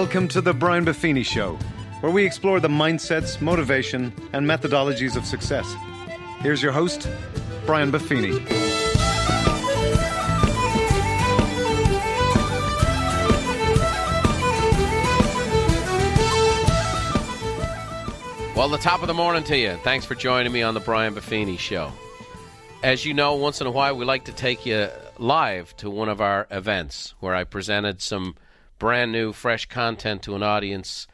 Welcome to the Brian Buffini Show, where we explore the mindsets, motivation, and methodologies of success. Here's your host, Brian Buffini. Well, the top of the morning to you. Thanks for joining me on the Brian Buffini Show. As you know, once in a while we like to take you live to one of our events where I presented some brand new, fresh content to an audience.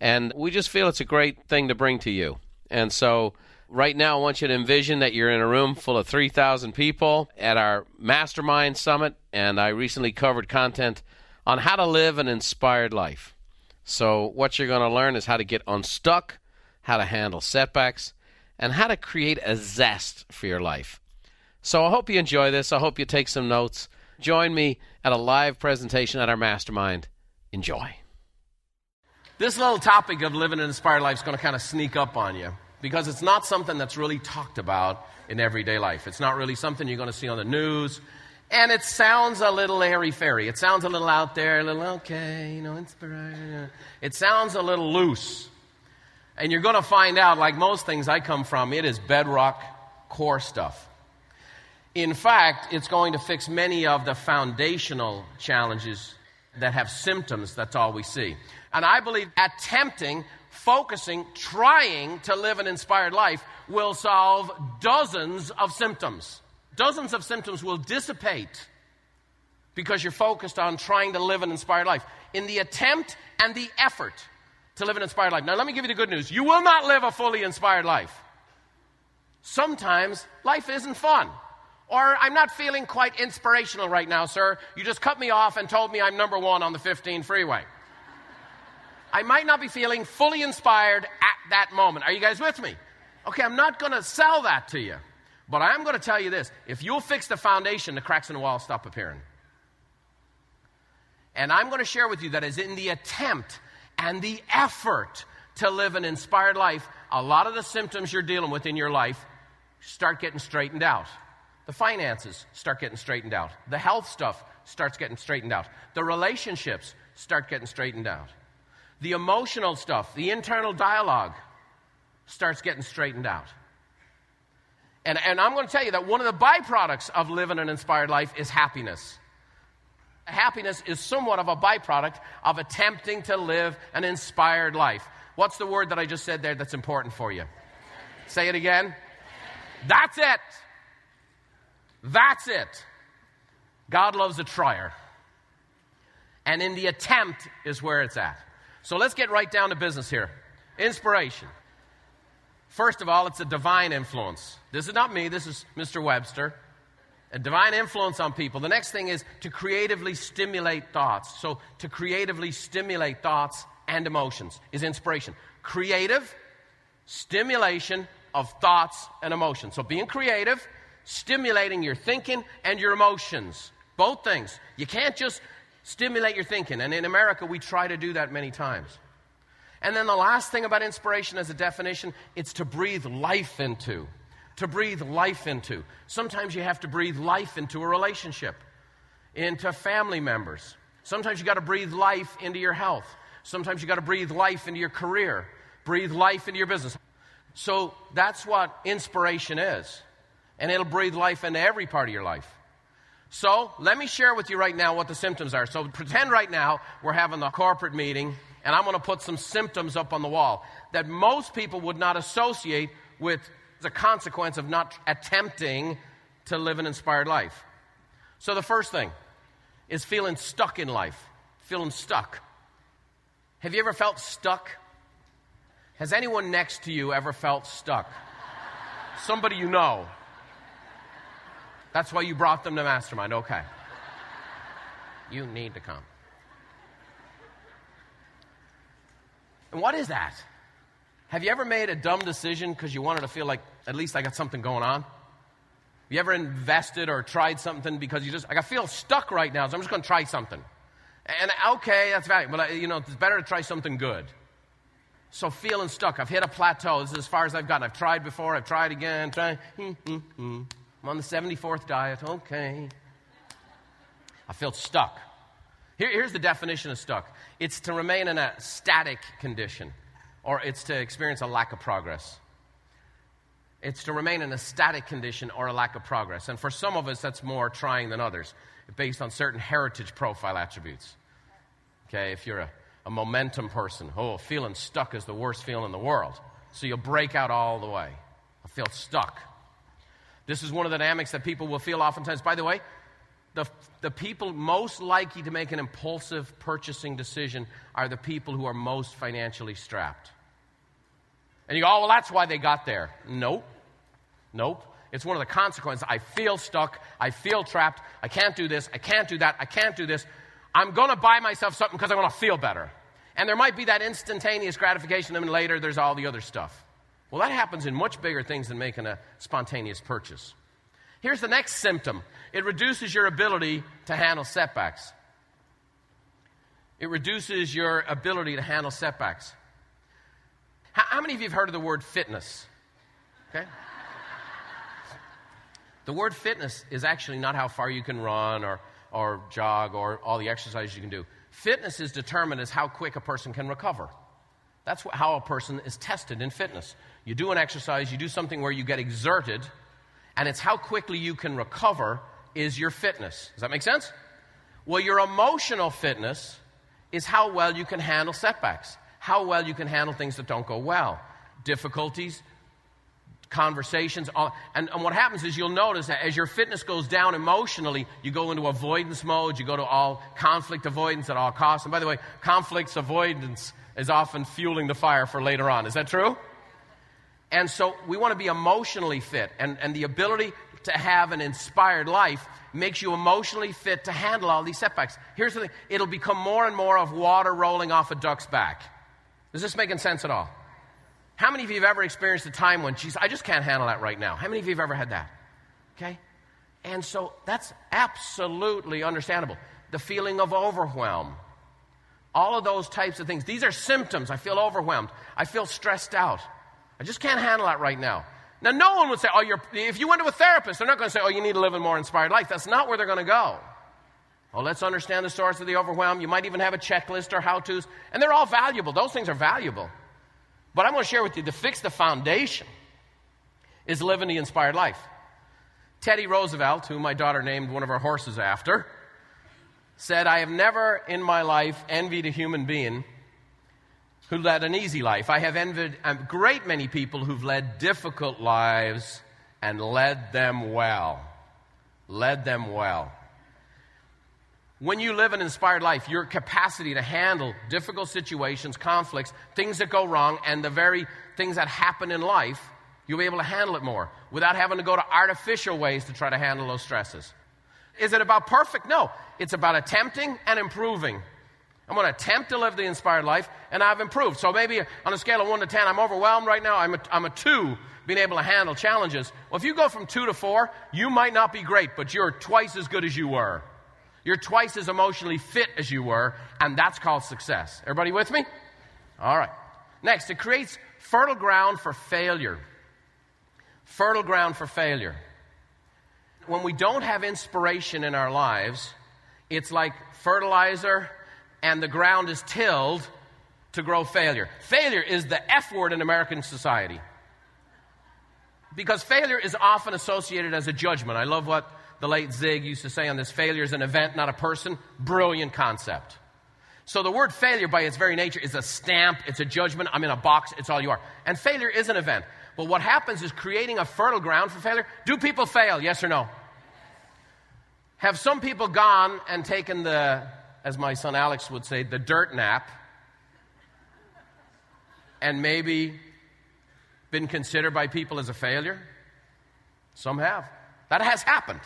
And we just feel it's a great thing to bring to you. And so, right now, I want you to envision that you're in a room full of 3,000 people at our Mastermind Summit. And I recently covered content on how to live an inspired life. So, what you're going to learn is how to get unstuck how to handle setbacks, and how to create a zest for your life. So I hope you enjoy this. I hope you take some notes. Join me at a live presentation at our mastermind. Enjoy. This little topic of living an inspired life is going to kind of sneak up on you because it's not something that's really talked about in everyday life. It's not really something you're going to see on the news. And it sounds a little airy fairy. It sounds a little out there, a little okay, you know, inspired. It sounds a little loose. And you're going to find out, like most things I come from, it is bedrock core stuff. In fact, it's going to fix many of the foundational challenges that have symptoms. That's all we see. And I believe attempting, focusing, trying to live an inspired life will solve dozens of symptoms. Dozens of symptoms will dissipate because you're focused on trying to live an inspired life. In the attempt and the effort, to live an inspired life. Now, let me give you the good news. You will not live a fully inspired life. Sometimes life isn't fun. Or I'm not feeling quite inspirational right now, sir. You just cut me off and told me I'm number one on the 15 freeway. I might not be feeling fully inspired at that moment. Are you guys with me? Okay, I'm not going to sell that to you. But I am going to tell you this if you'll fix the foundation, the cracks in the wall stop appearing. And I'm going to share with you that is in the attempt and the effort to live an inspired life, a lot of the symptoms you're dealing with in your life start getting straightened out. The finances start getting straightened out. The health stuff starts getting straightened out. The relationships start getting straightened out. The emotional stuff, the internal dialogue starts getting straightened out. And, and I'm going to tell you that one of the byproducts of living an inspired life is happiness. Happiness is somewhat of a byproduct of attempting to live an inspired life. What's the word that I just said there that's important for you? Say it again. That's it. That's it. God loves a trier. And in the attempt is where it's at. So let's get right down to business here. Inspiration. First of all, it's a divine influence. This is not me, this is Mr. Webster a divine influence on people. The next thing is to creatively stimulate thoughts. So, to creatively stimulate thoughts and emotions is inspiration. Creative stimulation of thoughts and emotions. So, being creative, stimulating your thinking and your emotions. Both things. You can't just stimulate your thinking. And in America, we try to do that many times. And then the last thing about inspiration as a definition, it's to breathe life into to breathe life into. Sometimes you have to breathe life into a relationship, into family members. Sometimes you got to breathe life into your health. Sometimes you got to breathe life into your career, breathe life into your business. So that's what inspiration is. And it'll breathe life into every part of your life. So let me share with you right now what the symptoms are. So pretend right now we're having the corporate meeting, and I'm going to put some symptoms up on the wall that most people would not associate with the consequence of not attempting to live an inspired life. So the first thing is feeling stuck in life, feeling stuck. Have you ever felt stuck? Has anyone next to you ever felt stuck? Somebody you know. That's why you brought them to Mastermind. Okay. You need to come. And what is that? Have you ever made a dumb decision because you wanted to feel like at least I got something going on? You ever invested or tried something because you just, like, I feel stuck right now, so I'm just going to try something. And okay, that's valuable, but you know, it's better to try something good. So feeling stuck, I've hit a plateau. This is as far as I've gotten. I've tried before, I've tried again, tried. Hmm, hmm, hmm. I'm on the 74th diet, okay. I feel stuck. Here, here's the definition of stuck it's to remain in a static condition, or it's to experience a lack of progress. It's to remain in a static condition or a lack of progress. And for some of us, that's more trying than others, based on certain heritage profile attributes. Okay, if you're a, a momentum person, oh, feeling stuck is the worst feeling in the world. So you'll break out all the way. I feel stuck. This is one of the dynamics that people will feel oftentimes. By the way, the, the people most likely to make an impulsive purchasing decision are the people who are most financially strapped. And you go, oh, well, that's why they got there. Nope. Nope. It's one of the consequences. I feel stuck. I feel trapped. I can't do this. I can't do that. I can't do this. I'm going to buy myself something because I want to feel better. And there might be that instantaneous gratification, and then later there's all the other stuff. Well, that happens in much bigger things than making a spontaneous purchase. Here's the next symptom it reduces your ability to handle setbacks. It reduces your ability to handle setbacks. How, how many of you have heard of the word fitness? Okay? the word fitness is actually not how far you can run or, or jog or all the exercises you can do. Fitness is determined as how quick a person can recover. That's how a person is tested in fitness. You do an exercise, you do something where you get exerted, and it's how quickly you can recover is your fitness. Does that make sense? Well, your emotional fitness is how well you can handle setbacks, how well you can handle things that don't go well, difficulties, conversations. And, and what happens is you'll notice that as your fitness goes down emotionally, you go into avoidance mode, you go to all conflict avoidance at all costs. And by the way, conflicts avoidance is often fueling the fire for later on. Is that true? And so we want to be emotionally fit, and, and the ability to have an inspired life makes you emotionally fit to handle all these setbacks. Here's the thing it'll become more and more of water rolling off a duck's back. Is this making sense at all? How many of you have ever experienced a time when, geez, I just can't handle that right now? How many of you have ever had that? Okay? And so that's absolutely understandable. The feeling of overwhelm, all of those types of things. These are symptoms. I feel overwhelmed. I feel stressed out. I just can't handle that right now. Now, no one would say, oh, you're, if you went to a therapist, they're not going to say, oh, you need to live a more inspired life. That's not where they're going to go. Oh, let's understand the source of the overwhelm. You might even have a checklist or how to's, and they're all valuable. Those things are valuable. But I'm going to share with you to fix the foundation is living the inspired life. Teddy Roosevelt, who my daughter named one of her horses after, said, I have never in my life envied a human being who led an easy life. I have envied a great many people who've led difficult lives and led them well. Led them well. When you live an inspired life, your capacity to handle difficult situations, conflicts, things that go wrong, and the very things that happen in life, you'll be able to handle it more without having to go to artificial ways to try to handle those stresses. Is it about perfect? No. It's about attempting and improving. I'm going to attempt to live the inspired life, and I've improved. So maybe on a scale of 1 to 10, I'm overwhelmed right now. I'm a, I'm a 2, being able to handle challenges. Well, if you go from 2 to 4, you might not be great, but you're twice as good as you were. You're twice as emotionally fit as you were, and that's called success. Everybody with me? All right. Next, it creates fertile ground for failure. Fertile ground for failure. When we don't have inspiration in our lives, it's like fertilizer and the ground is tilled to grow failure. Failure is the F word in American society. Because failure is often associated as a judgment. I love what the late Zig used to say on this failure is an event, not a person. Brilliant concept. So the word failure, by its very nature, is a stamp, it's a judgment. I'm in a box, it's all you are. And failure is an event. But what happens is creating a fertile ground for failure. Do people fail? Yes or no? Have some people gone and taken the as my son Alex would say, the dirt nap, and maybe been considered by people as a failure? Some have. That has happened.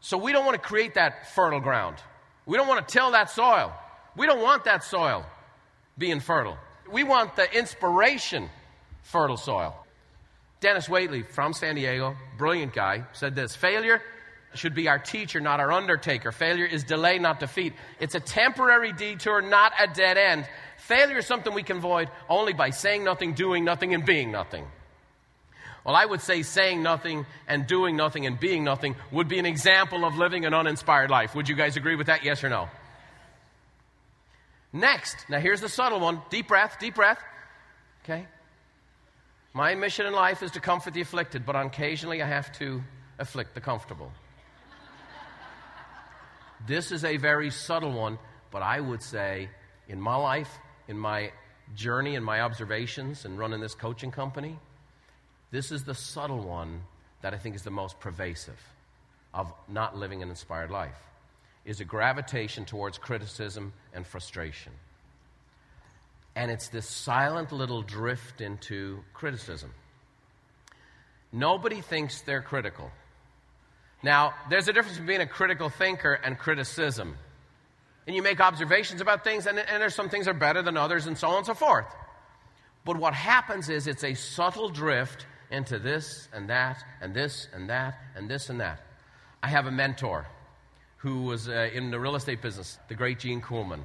So we don't want to create that fertile ground. We don't want to till that soil. We don't want that soil being fertile. We want the inspiration fertile soil. Denis Waitley from San Diego, brilliant guy, said this failure should be our teacher, not our undertaker. Failure is delay, not defeat. It's a temporary detour, not a dead end. Failure is something we can avoid only by saying nothing, doing nothing, and being nothing. Well, I would say saying nothing and doing nothing and being nothing would be an example of living an uninspired life. Would you guys agree with that? Yes or no? Next, now here's the subtle one. Deep breath, deep breath. Okay? My mission in life is to comfort the afflicted, but occasionally I have to afflict the comfortable. This is a very subtle one, but I would say in my life, in my journey, in my observations, and running this coaching company, this is the subtle one that I think is the most pervasive of not living an inspired life is a gravitation towards criticism and frustration. And it's this silent little drift into criticism. Nobody thinks they're critical. Now, there's a difference between being a critical thinker and criticism. And you make observations about things, and, and there's some things are better than others, and so on and so forth. But what happens is it's a subtle drift into this and that, and this and that, and this and that. I have a mentor who was uh, in the real estate business, the great Gene Kuhlman.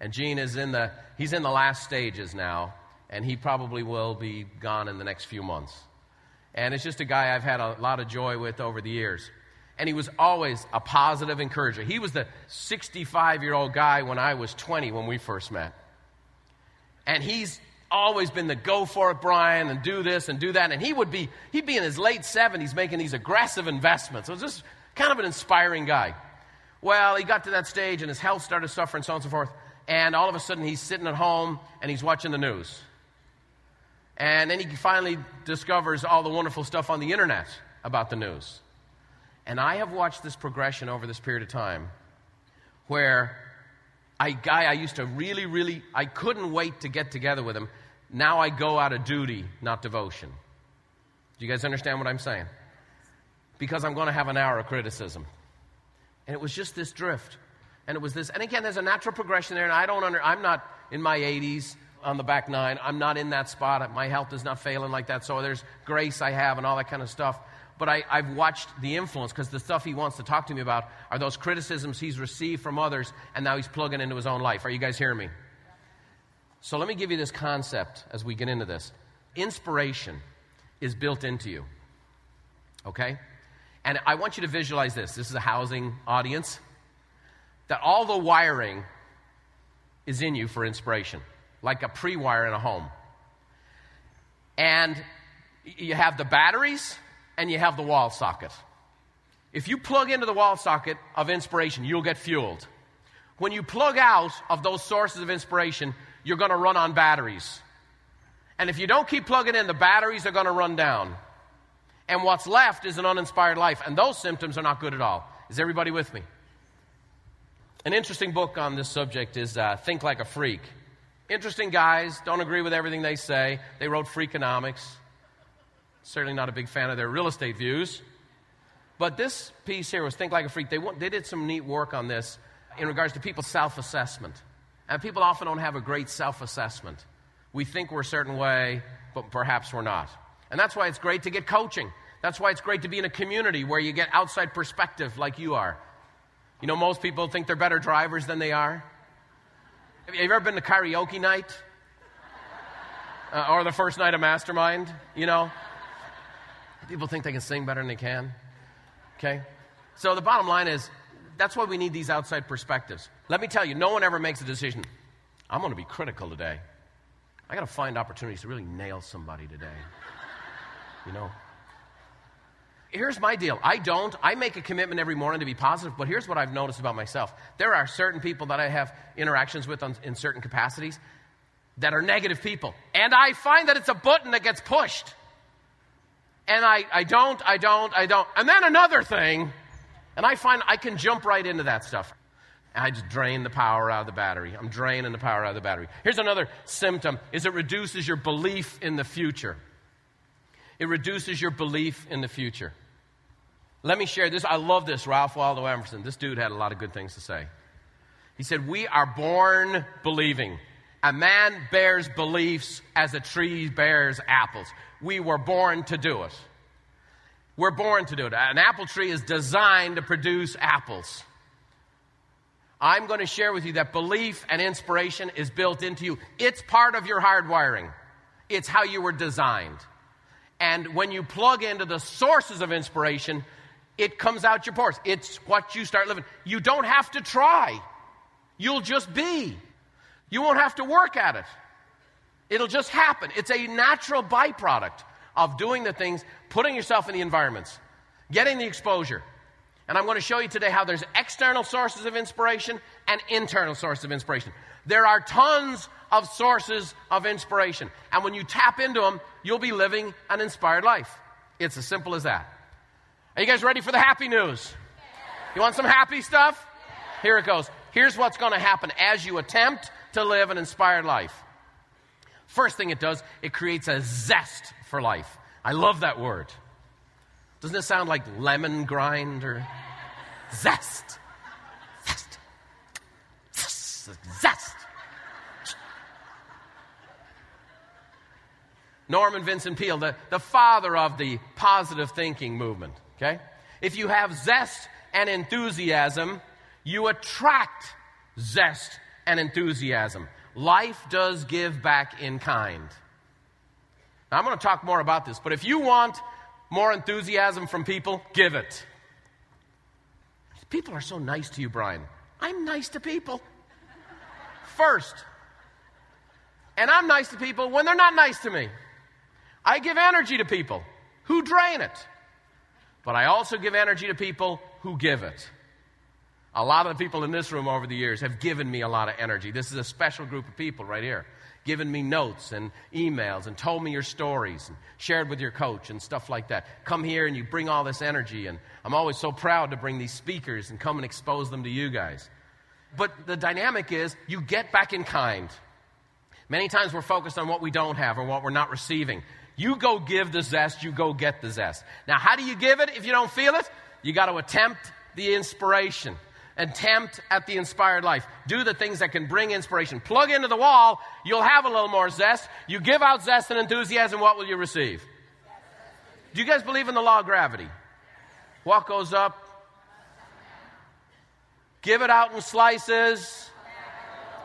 And Gene is in the, he's in the last stages now, and he probably will be gone in the next few months. And it's just a guy I've had a lot of joy with over the years. And he was always a positive encourager. He was the 65 year old guy when I was 20 when we first met. And he's always been the go for it, Brian, and do this and do that. And he would be, he'd be in his late 70s making these aggressive investments. It was just kind of an inspiring guy. Well, he got to that stage and his health started suffering, so on and so forth. And all of a sudden, he's sitting at home and he's watching the news. And then he finally discovers all the wonderful stuff on the internet about the news. And I have watched this progression over this period of time where a guy I used to really, really, I couldn't wait to get together with him. Now I go out of duty, not devotion. Do you guys understand what I'm saying? Because I'm going to have an hour of criticism. And it was just this drift. And it was this, and again, there's a natural progression there, and I don't under, I'm not in my 80s on the back nine. I'm not in that spot. My health is not failing like that. So there's grace I have and all that kind of stuff. But I, I've watched the influence because the stuff he wants to talk to me about are those criticisms he's received from others, and now he's plugging into his own life. Are you guys hearing me? So let me give you this concept as we get into this. Inspiration is built into you. Okay? And I want you to visualize this. This is a housing audience. That all the wiring is in you for inspiration, like a pre wire in a home. And you have the batteries and you have the wall socket. If you plug into the wall socket of inspiration, you'll get fueled. When you plug out of those sources of inspiration, you're going to run on batteries. And if you don't keep plugging in, the batteries are going to run down and what's left is an uninspired life. And those symptoms are not good at all. Is everybody with me? An interesting book on this subject is uh, Think Like a Freak. Interesting guys, don't agree with everything they say. They wrote Freakonomics. Certainly not a big fan of their real estate views. But this piece here was Think Like a Freak. They, they did some neat work on this in regards to people's self assessment. And people often don't have a great self assessment. We think we're a certain way, but perhaps we're not. And that's why it's great to get coaching. That's why it's great to be in a community where you get outside perspective like you are. You know, most people think they're better drivers than they are. Have you ever been to karaoke night? Uh, or the first night of mastermind? You know? People think they can sing better than they can. Okay? So the bottom line is that's why we need these outside perspectives. Let me tell you, no one ever makes a decision. I'm going to be critical today. I got to find opportunities to really nail somebody today you know. Here's my deal. I don't. I make a commitment every morning to be positive, but here's what I've noticed about myself. There are certain people that I have interactions with on, in certain capacities that are negative people. And I find that it's a button that gets pushed. And I, I don't, I don't, I don't. And then another thing, and I find I can jump right into that stuff. I just drain the power out of the battery. I'm draining the power out of the battery. Here's another symptom is it reduces your belief in the future. It reduces your belief in the future. Let me share this. I love this. Ralph Waldo Emerson. This dude had a lot of good things to say. He said, We are born believing. A man bears beliefs as a tree bears apples. We were born to do it. We're born to do it. An apple tree is designed to produce apples. I'm going to share with you that belief and inspiration is built into you. It's part of your hardwiring, it's how you were designed. And when you plug into the sources of inspiration, it comes out your pores. It's what you start living. You don't have to try, you'll just be. You won't have to work at it. It'll just happen. It's a natural byproduct of doing the things, putting yourself in the environments, getting the exposure. And I'm going to show you today how there's external sources of inspiration and internal sources of inspiration. There are tons of sources of inspiration. And when you tap into them, you'll be living an inspired life. It's as simple as that. Are you guys ready for the happy news? You want some happy stuff? Here it goes. Here's what's going to happen as you attempt to live an inspired life. First thing it does, it creates a zest for life. I love that word. Doesn't it sound like lemon grind or zest? Zest. Zest. Zest. Norman Vincent Peale, the, the father of the positive thinking movement, okay? If you have zest and enthusiasm, you attract zest and enthusiasm. Life does give back in kind. Now, I'm going to talk more about this, but if you want more enthusiasm from people, give it. People are so nice to you, Brian. I'm nice to people. First. And I'm nice to people when they're not nice to me. I give energy to people who drain it. But I also give energy to people who give it. A lot of the people in this room over the years have given me a lot of energy. This is a special group of people right here. Given me notes and emails and told me your stories and shared with your coach and stuff like that. Come here and you bring all this energy. And I'm always so proud to bring these speakers and come and expose them to you guys. But the dynamic is you get back in kind. Many times we're focused on what we don't have or what we're not receiving. You go give the zest, you go get the zest. Now, how do you give it if you don't feel it? You got to attempt the inspiration attempt at the inspired life. Do the things that can bring inspiration. Plug into the wall, you'll have a little more zest. You give out zest and enthusiasm, what will you receive? Do you guys believe in the law of gravity? What goes up? Give it out in slices,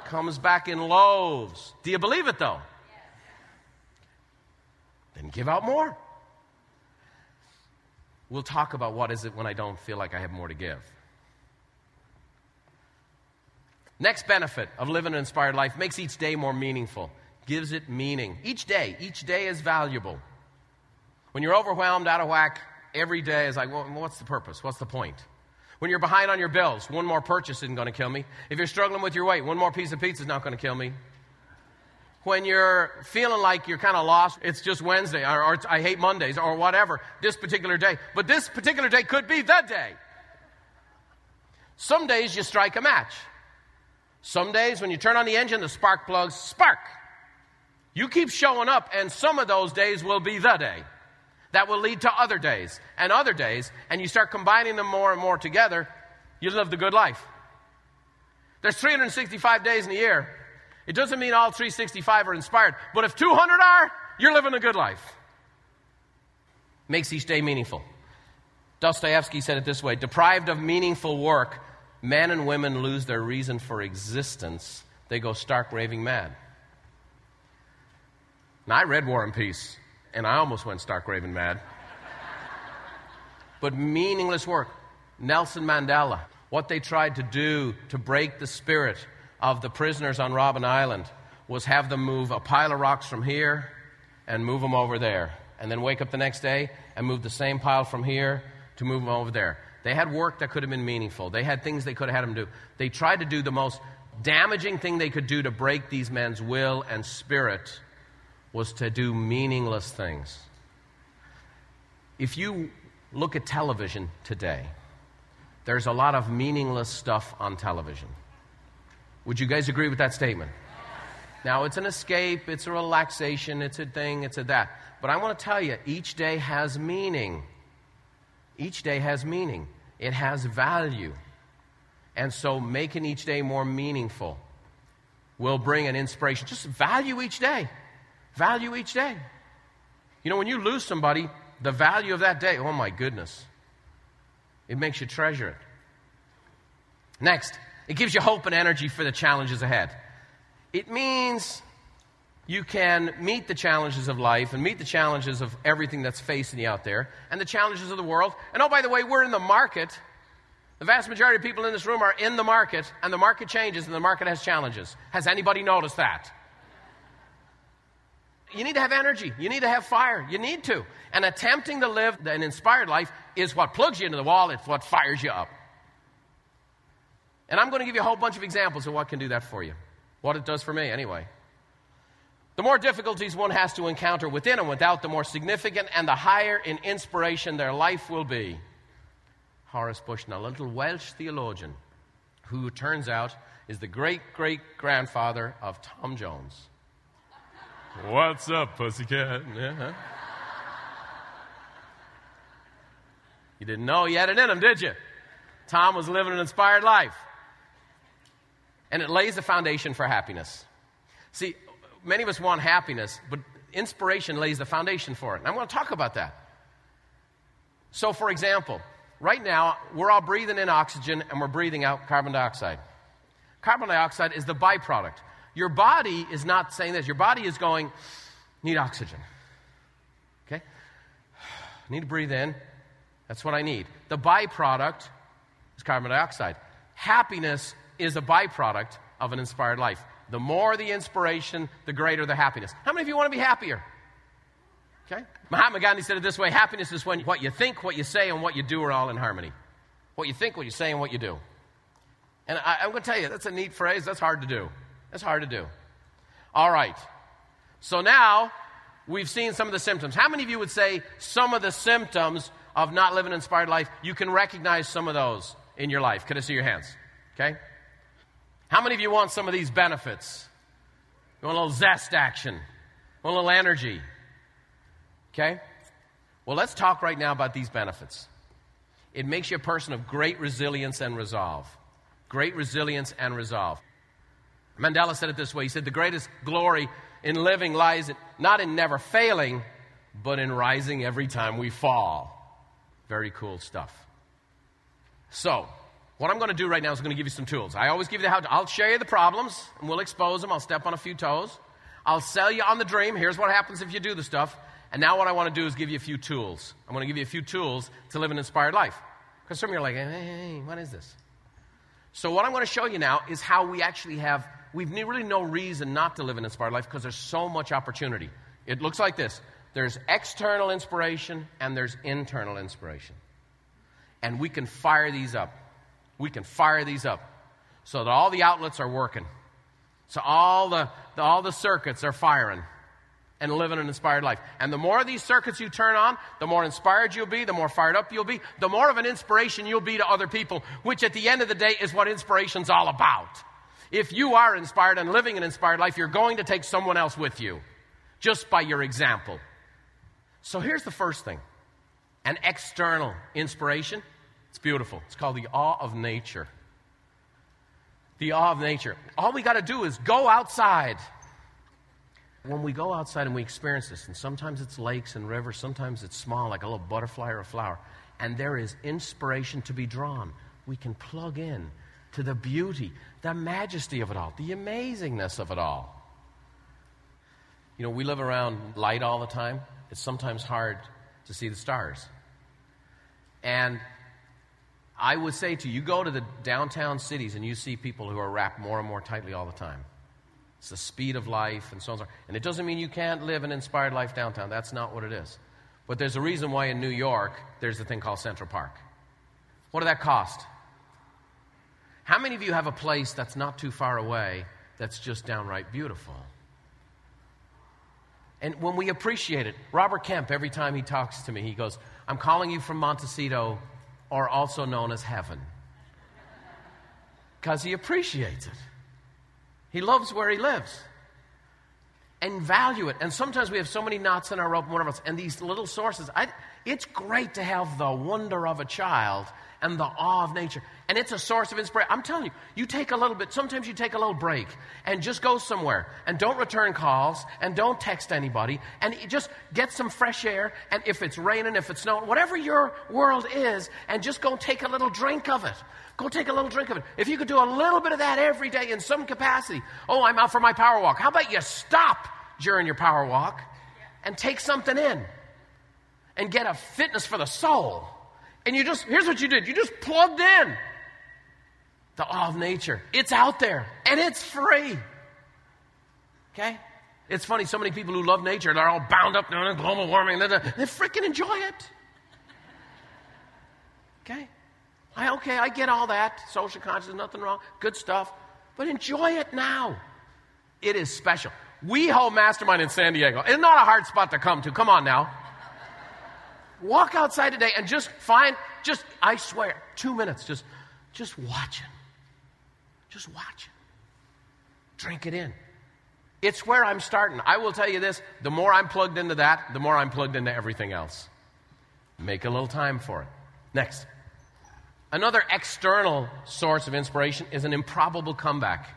comes back in loaves. Do you believe it though? Then give out more. We'll talk about what is it when I don't feel like I have more to give. Next benefit of living an inspired life makes each day more meaningful, gives it meaning. Each day, each day is valuable. When you're overwhelmed, out of whack, every day is like, well, what's the purpose? What's the point? When you're behind on your bills, one more purchase isn't going to kill me. If you're struggling with your weight, one more piece of pizza is not going to kill me. When you're feeling like you're kind of lost, it's just Wednesday, or, or I hate Mondays, or whatever, this particular day. But this particular day could be the day. Some days you strike a match. Some days when you turn on the engine, the spark plugs spark. You keep showing up, and some of those days will be the day. That will lead to other days and other days, and you start combining them more and more together, you live the good life. There's 365 days in a year. It doesn't mean all 365 are inspired, but if 200 are, you're living a good life. Makes each day meaningful. Dostoevsky said it this way deprived of meaningful work, men and women lose their reason for existence, they go stark raving mad. I read War and Peace, and I almost went stark raving mad. but meaningless work. Nelson Mandela, what they tried to do to break the spirit of the prisoners on Robben Island was have them move a pile of rocks from here and move them over there. And then wake up the next day and move the same pile from here to move them over there. They had work that could have been meaningful. They had things they could have had them do. They tried to do the most damaging thing they could do to break these men's will and spirit was to do meaningless things. If you look at television today, there's a lot of meaningless stuff on television. Would you guys agree with that statement? Now, it's an escape, it's a relaxation, it's a thing, it's a that. But I want to tell you, each day has meaning. Each day has meaning, it has value. And so, making each day more meaningful will bring an inspiration. Just value each day. Value each day. You know, when you lose somebody, the value of that day, oh my goodness, it makes you treasure it. Next, it gives you hope and energy for the challenges ahead. It means you can meet the challenges of life and meet the challenges of everything that's facing you out there and the challenges of the world. And oh, by the way, we're in the market The vast majority of people in this room are in the market, and the market changes, and the market has challenges. Has anybody noticed that? You need to have energy. You need to have fire. You need to. And attempting to live an inspired life is what plugs you into the wall, it's what fires you up. And I'm going to give you a whole bunch of examples of what can do that for you. What it does for me, anyway. The more difficulties one has to encounter within and without, the more significant and the higher in inspiration their life will be. Horace Bushnell, a little Welsh theologian who turns out is the great great grandfather of Tom Jones. What's up, pussycat? Yeah. You didn't know he had it in him, did you? Tom was living an inspired life. And it lays the foundation for happiness. See, many of us want happiness, but inspiration lays the foundation for it. And I'm going to talk about that. So, for example, right now, we're all breathing in oxygen and we're breathing out carbon dioxide. Carbon dioxide is the byproduct. Your body is not saying this. Your body is going, need oxygen. Okay? Need to breathe in. That's what I need. The byproduct is carbon dioxide. Happiness is a byproduct of an inspired life. The more the inspiration, the greater the happiness. How many of you want to be happier? Okay? Mahatma Gandhi said it this way happiness is when what you think, what you say, and what you do are all in harmony. What you think, what you say, and what you do. And I, am going to tell you, that's a neat phrase. That's hard to do. That's hard to do. All right. So now we've seen some of the symptoms. How many of you would say some of the symptoms of not living an inspired life, you can recognize some of those in your life? Can I see your hands? Okay? How many of you want some of these benefits? You want a little zest action? Want a little energy? Okay? Well, let's talk right now about these benefits. It makes you a person of great resilience and resolve. Great resilience and resolve. Mandela said it this way He said, The greatest glory in living lies not in never failing, but in rising every time we fall. Very cool stuff. So, what I'm going to do right now is I'm going to give you some tools. I always give you the how. I'll show you the problems, and we'll expose them. I'll step on a few toes. I'll sell you on the dream. Here's what happens if you do the stuff. And now what I want to do is give you a few tools. I'm going to give you a few tools to live an inspired life. Because some of you are like, hey, what is this? So what I'm going to show you now is how we actually have we've really no reason not to live an inspired life because there's so much opportunity. It looks like this there's external inspiration and there's internal inspiration. And we can fire these up. We can fire these up so that all the outlets are working. So all the, the all the circuits are firing and living an inspired life. And the more of these circuits you turn on, the more inspired you'll be, the more fired up you'll be, the more of an inspiration you'll be to other people, which at the end of the day is what inspiration's all about. If you are inspired and living an inspired life, you're going to take someone else with you just by your example. So here's the first thing an external inspiration. It's beautiful. It's called the awe of nature. The awe of nature. All we got to do is go outside. When we go outside and we experience this, and sometimes it's lakes and rivers, sometimes it's small, like a little butterfly or a flower, and there is inspiration to be drawn, we can plug in to the beauty, the majesty of it all, the amazingness of it all. You know, we live around light all the time. It's sometimes hard to see the stars. And I would say to you, you go to the downtown cities and you see people who are wrapped more and more tightly all the time. It's the speed of life and so on. And it doesn't mean you can't live an inspired life downtown. That's not what it is. But there's a reason why in New York there's a thing called Central Park. What did that cost? How many of you have a place that's not too far away that's just downright beautiful? And when we appreciate it, Robert Kemp, every time he talks to me, he goes, I'm calling you from Montecito, or also known as heaven. Because he appreciates it. He loves where he lives. And value it. And sometimes we have so many knots in our rope and whatever else. And these little sources, I, it's great to have the wonder of a child and the awe of nature. And it's a source of inspiration. I'm telling you, you take a little bit, sometimes you take a little break and just go somewhere and don't return calls and don't text anybody and just get some fresh air. And if it's raining, if it's snowing, whatever your world is, and just go take a little drink of it. Go take a little drink of it. If you could do a little bit of that every day in some capacity. Oh, I'm out for my power walk. How about you stop during your power walk and take something in and get a fitness for the soul? And you just, here's what you did you just plugged in. The Law of Nature. It's out there and it's free. Okay? It's funny, so many people who love nature, they're all bound up in global warming. They freaking enjoy it. Okay? I, okay, I get all that. Social consciousness, nothing wrong. Good stuff. But enjoy it now. It is special. We hold Mastermind in San Diego. It's not a hard spot to come to. Come on now. Walk outside today and just find, just, I swear, two minutes, just, just watch it. Just watch it. Drink it in. It's where I'm starting. I will tell you this the more I'm plugged into that, the more I'm plugged into everything else. Make a little time for it. Next. Another external source of inspiration is an improbable comeback.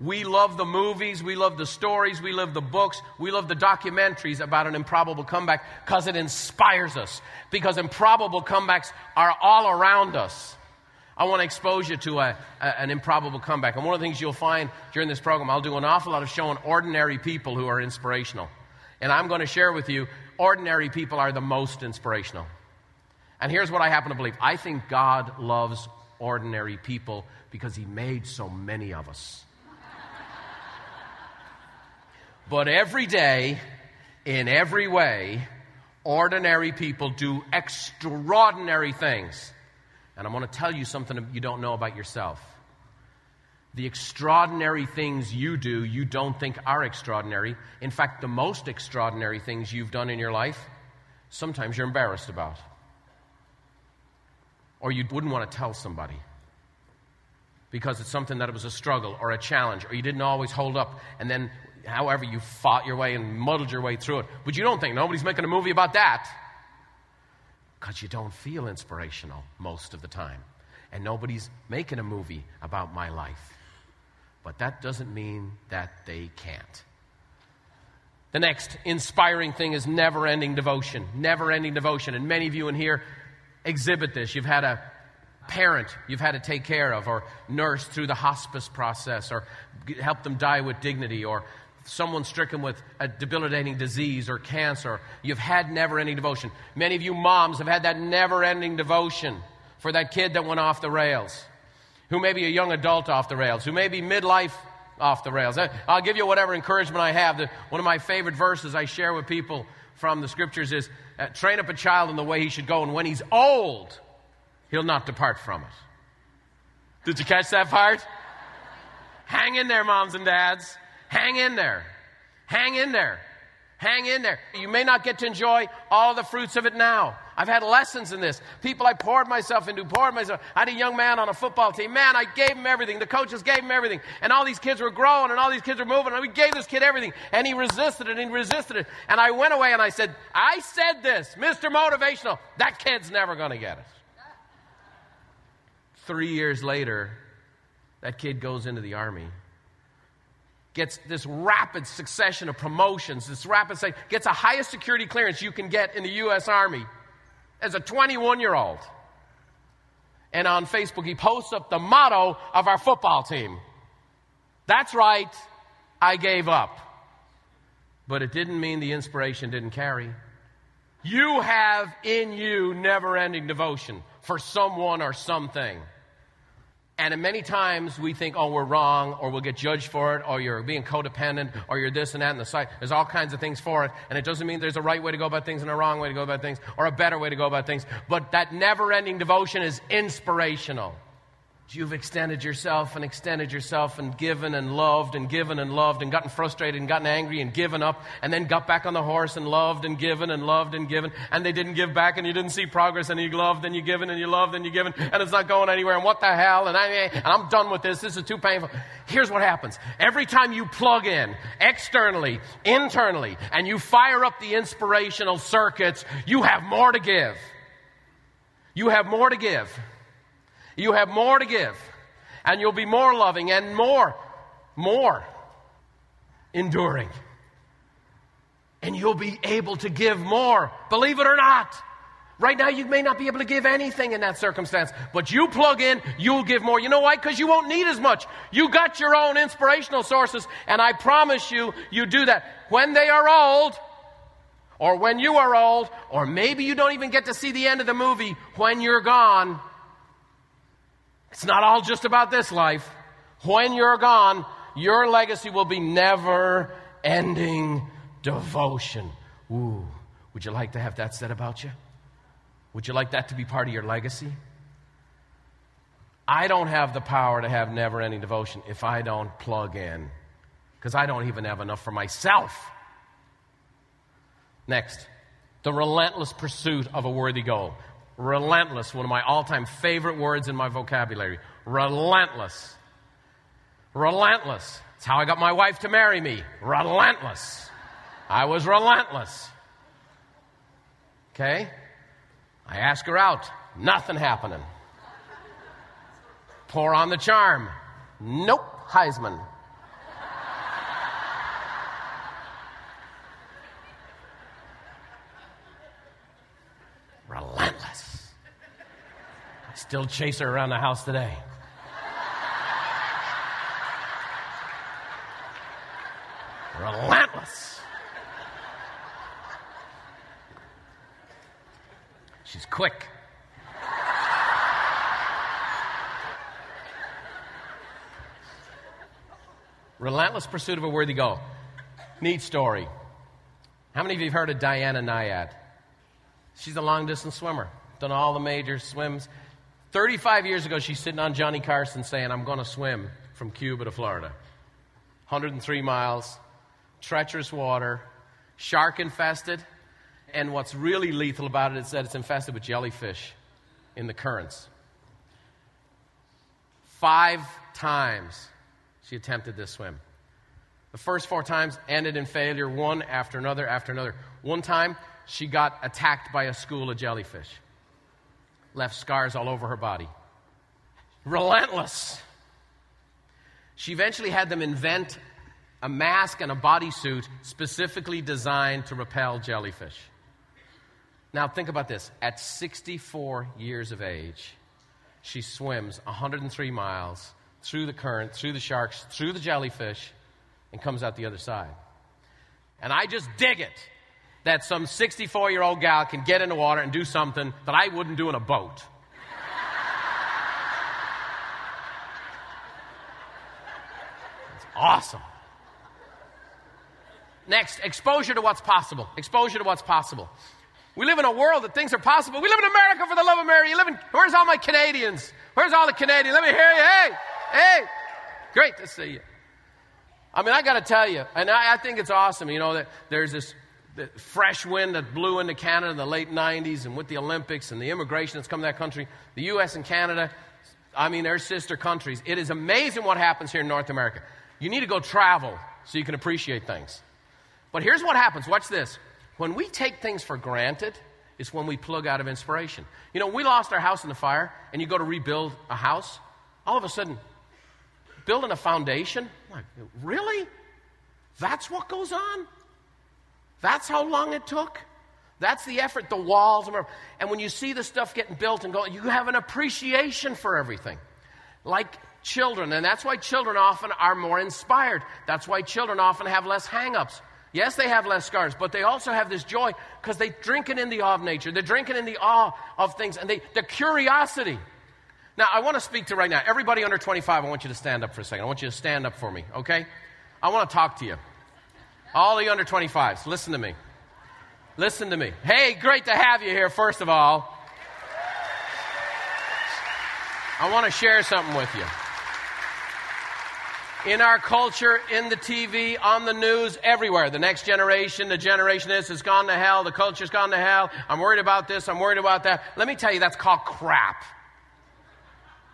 We love the movies, we love the stories, we love the books, we love the documentaries about an improbable comeback because it inspires us. Because improbable comebacks are all around us. I want to expose you to a, a, an improbable comeback. And one of the things you'll find during this program, I'll do an awful lot of showing ordinary people who are inspirational. And I'm going to share with you, ordinary people are the most inspirational. And here's what I happen to believe I think God loves ordinary people because He made so many of us. But every day, in every way, ordinary people do extraordinary things. And I'm going to tell you something you don't know about yourself. The extraordinary things you do, you don't think are extraordinary. In fact, the most extraordinary things you've done in your life, sometimes you're embarrassed about or you wouldn't want to tell somebody because it's something that it was a struggle or a challenge or you didn't always hold up and then however you fought your way and muddled your way through it. But you don't think nobody's making a movie about that. Because you don't feel inspirational most of the time. And nobody's making a movie about my life. But that doesn't mean that they can't. The next inspiring thing is never ending devotion. Never ending devotion. And many of you in here exhibit this. You've had a parent you've had to take care of, or nurse through the hospice process, or help them die with dignity, or someone stricken with a debilitating disease or cancer. You've had never ending devotion. Many of you moms have had that never ending devotion for that kid that went off the rails, who may be a young adult off the rails, who may be midlife off the rails. I'll give you whatever encouragement I have. One of my favorite verses I share with people from the scriptures is uh, train up a child in the way he should go, and when he's old, he'll not depart from it. Did you catch that part? Hang in there, moms and dads. Hang in there. Hang in there. Hang in there. You may not get to enjoy all the fruits of it now. I've had lessons in this. People I poured myself into, poured myself. I had a young man on a football team. Man, I gave him everything. The coaches gave him everything. And all these kids were growing and all these kids were moving. And we gave this kid everything. And he resisted it and he resisted it. And I went away and I said, I said this, Mr. Motivational, that kid's never going to get it. Three years later, that kid goes into the army gets this rapid succession of promotions, this rapid, gets a highest security clearance you can get in the U.S. Army as a 21 year old. And on Facebook, he posts up the motto of our football team. That's right, I gave up. But it didn't mean the inspiration didn't carry. You have in you never ending devotion for someone or something. And many times we think, oh, we're wrong, or we'll get judged for it, or you're being codependent, or you're this and that, and the site. There's all kinds of things for it. And it doesn't mean there's a right way to go about things and a wrong way to go about things, or a better way to go about things. But that never ending devotion is inspirational. You've extended yourself and extended yourself and given and loved and given and loved and gotten frustrated and gotten angry and given up and then got back on the horse and loved and given and loved and given and they didn't give back and you didn't see progress and you loved and you given and you loved and you given and it's not going anywhere and what the hell and, I, eh, and I'm done with this. This is too painful. Here's what happens. Every time you plug in externally, internally, and you fire up the inspirational circuits, you have more to give. You have more to give. You have more to give, and you'll be more loving and more, more enduring. And you'll be able to give more, believe it or not. Right now, you may not be able to give anything in that circumstance, but you plug in, you'll give more. You know why? Because you won't need as much. You got your own inspirational sources, and I promise you, you do that. When they are old, or when you are old, or maybe you don't even get to see the end of the movie when you're gone, It's not all just about this life. When you're gone, your legacy will be never ending devotion. Ooh, would you like to have that said about you? Would you like that to be part of your legacy? I don't have the power to have never ending devotion if I don't plug in, because I don't even have enough for myself. Next, the relentless pursuit of a worthy goal. Relentless, one of my all time favorite words in my vocabulary. Relentless. Relentless. It's how I got my wife to marry me. Relentless. I was relentless. Okay? I ask her out. Nothing happening. Pour on the charm. Nope. Heisman. Relentless. Still chase her around the house today. Relentless. She's quick. Relentless pursuit of a worthy goal. Neat story. How many of you have heard of Diana Nyad? She's a long distance swimmer, done all the major swims. 35 years ago, she's sitting on Johnny Carson saying, I'm going to swim from Cuba to Florida. 103 miles, treacherous water, shark infested, and what's really lethal about it is that it's infested with jellyfish in the currents. Five times she attempted this swim. The first four times ended in failure, one after another after another. One time, she got attacked by a school of jellyfish, left scars all over her body. Relentless. She eventually had them invent a mask and a bodysuit specifically designed to repel jellyfish. Now, think about this. At 64 years of age, she swims 103 miles through the current, through the sharks, through the jellyfish, and comes out the other side. And I just dig it that some 64 year old gal can get in the water and do something that I wouldn't do in a boat. It's awesome. Next, exposure to what's possible. Exposure to what's possible. We live in a world that things are possible. We live in America for the love of Mary. You live in, where's all my Canadians? Where's all the Canadians? Let me hear you. Hey, hey. Great to see you. I mean, I got to tell you, and I, I, think it's awesome, you know, that there's this fresh wind that blew into Canada in the late 90s, and with the Olympics and the immigration that's come to that country, the U.S. and Canada, I mean, they're sister countries. It is amazing what happens here in North America. You need to go travel so you can appreciate things. But here's what happens watch this. When we take things for granted, it's when we plug out of inspiration. You know, we lost our house in the fire, and you go to rebuild a house, all of a sudden, building a foundation, like, really? That's what goes on? That's how long it took? That's the effort, the walls. And when you see the stuff getting built and going, you have an appreciation for everything. Like children, and that's why children often are more inspired. That's why children often have less hang ups. Yes, they have less scars, but they also have this joy because they're drinking in the awe of nature. They're drinking in the awe of things and they, the curiosity. Now, I want to speak to right now. Everybody under 25, I want you to stand up for a second. I want you to stand up for me, okay? I want to talk to you. All the under 25s, listen to me. Listen to me. Hey, great to have you here, first of all. I want to share something with you in our culture, in the TV, on the news, everywhere. The next generation, the generation this has gone to hell, the culture's gone to hell. I'm worried about this, I'm worried about that. Let me tell you, that's called crap.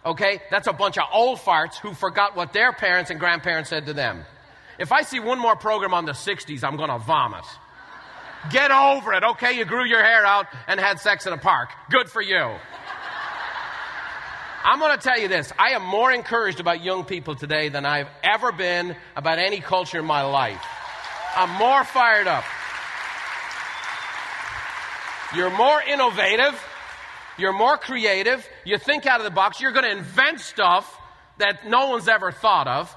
Okay? That's a bunch of old farts who forgot what their parents and grandparents said to them. If I see one more program on the 60s, I'm going to vomit. Get over it, okay? You grew your hair out and had sex in a park. Good for you. I'm going to tell you this. I am more encouraged about young people today than I've ever been about any culture in my life. I'm more fired up. You're more innovative. You're more creative. You think out of the box. You're going to invent stuff that no one's ever thought of.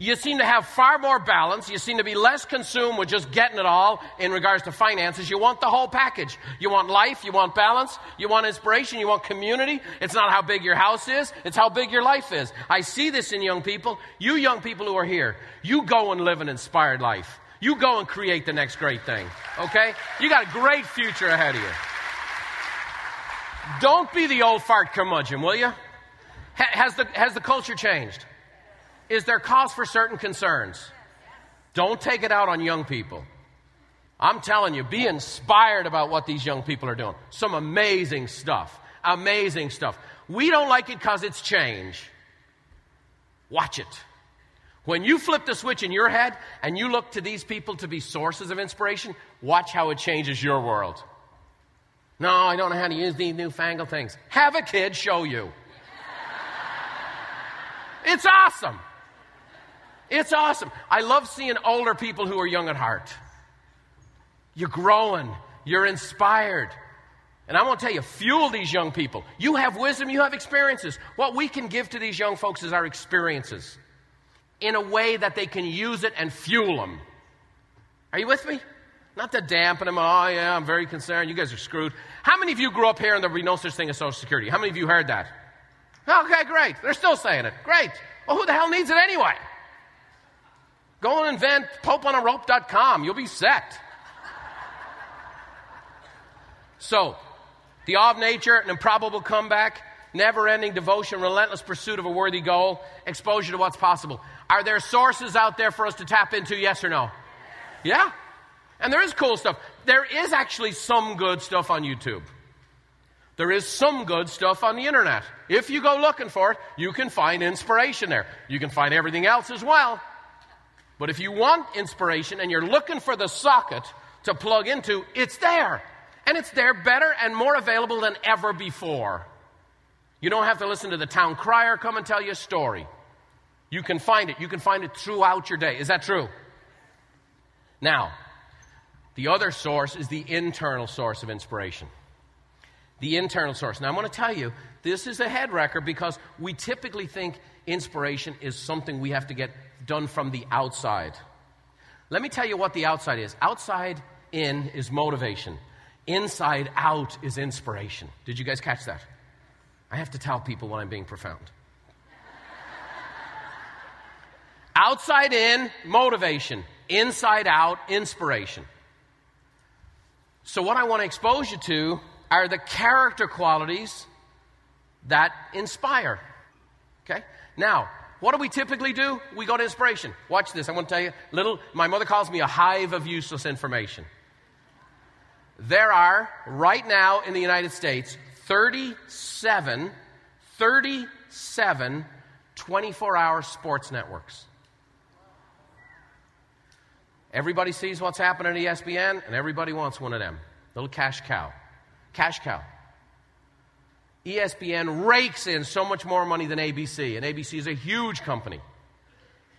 You seem to have far more balance. You seem to be less consumed with just getting it all in regards to finances. You want the whole package. You want life, you want balance, you want inspiration, you want community. It's not how big your house is, it's how big your life is. I see this in young people. You young people who are here, you go and live an inspired life. You go and create the next great thing, okay? You got a great future ahead of you. Don't be the old fart curmudgeon, will you? Has the, has the culture changed? Is there cause for certain concerns? Don't take it out on young people. I'm telling you, be inspired about what these young people are doing. Some amazing stuff. Amazing stuff. We don't like it because it's change. Watch it. When you flip the switch in your head and you look to these people to be sources of inspiration, watch how it changes your world. No, I don't know how to use these newfangled things. Have a kid show you. It's awesome. It's awesome. I love seeing older people who are young at heart. You're growing, you're inspired. And I want to tell you, fuel these young people. You have wisdom, you have experiences. What we can give to these young folks is our experiences in a way that they can use it and fuel them. Are you with me? Not to dampen them. Oh, yeah, I'm very concerned. You guys are screwed. How many of you grew up here and there would be no such thing as Social Security? How many of you heard that? Okay, great. They're still saying it. Great. Well, who the hell needs it anyway? Go and invent popeonarope.com. You'll be set. so, the awe of nature, an improbable comeback, never ending devotion, relentless pursuit of a worthy goal, exposure to what's possible. Are there sources out there for us to tap into, yes or no? Yeah. And there is cool stuff. There is actually some good stuff on YouTube. There is some good stuff on the internet. If you go looking for it, you can find inspiration there. You can find everything else as well. But if you want inspiration and you're looking for the socket to plug into, it's there. And it's there better and more available than ever before. You don't have to listen to the town crier come and tell you a story. You can find it. You can find it throughout your day. Is that true? Now, the other source is the internal source of inspiration. The internal source. Now, I'm going to tell you, this is a head wrecker because we typically think inspiration is something we have to get done from the outside. Let me tell you what the outside is. Outside in is motivation. Inside out is inspiration. Did you guys catch that? I have to tell people when I'm being profound. Outside in, motivation. Inside out, inspiration. So, what I want to expose you to are the character qualities that inspire. Okay? Now, what do we typically do? We go to inspiration. Watch this. I want to tell you, little, my mother calls me a hive of useless information. There are, right now in the United States, 37, 37 24 hour sports networks. Everybody sees what's happening at ESPN, and everybody wants one of them. Little cash cow. Cash cow. ESPN rakes in so much more money than ABC, and ABC is a huge company.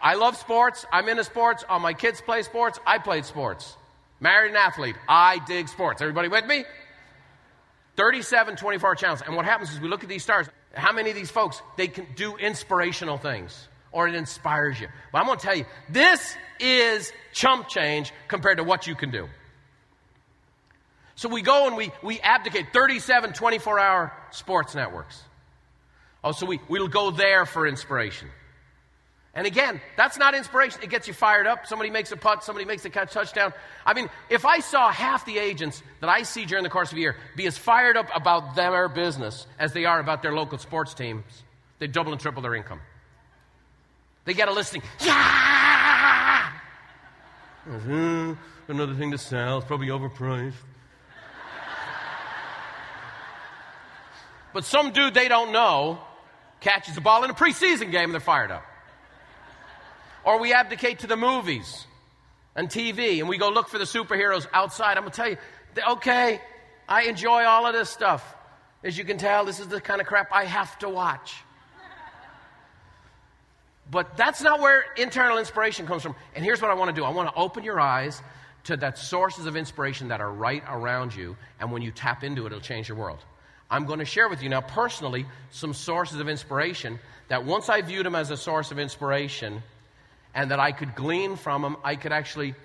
I love sports. I'm into sports. All my kids play sports. I played sports. Married an athlete. I dig sports. Everybody with me? 37 24 channels. And what happens is we look at these stars. How many of these folks, they can do inspirational things or it inspires you. But I'm going to tell you, this is chump change compared to what you can do. So we go and we, we abdicate 37 24 hour sports networks. Oh, so we, we'll go there for inspiration. And again, that's not inspiration. It gets you fired up. Somebody makes a putt, somebody makes a catch touchdown. I mean, if I saw half the agents that I see during the course of a year be as fired up about their business as they are about their local sports teams, they double and triple their income. They get a listing. Yeah! Mm-hmm. Another thing to sell. It's probably overpriced. But some dude they don't know catches the ball in a preseason game and they're fired up. Or we abdicate to the movies and TV and we go look for the superheroes outside. I'm going to tell you, okay, I enjoy all of this stuff. As you can tell, this is the kind of crap I have to watch. But that's not where internal inspiration comes from. And here's what I want to do I want to open your eyes to that sources of inspiration that are right around you. And when you tap into it, it'll change your world. I'm going to share with you now personally some sources of inspiration that once I viewed them as a source of inspiration and that I could glean from them. I could actually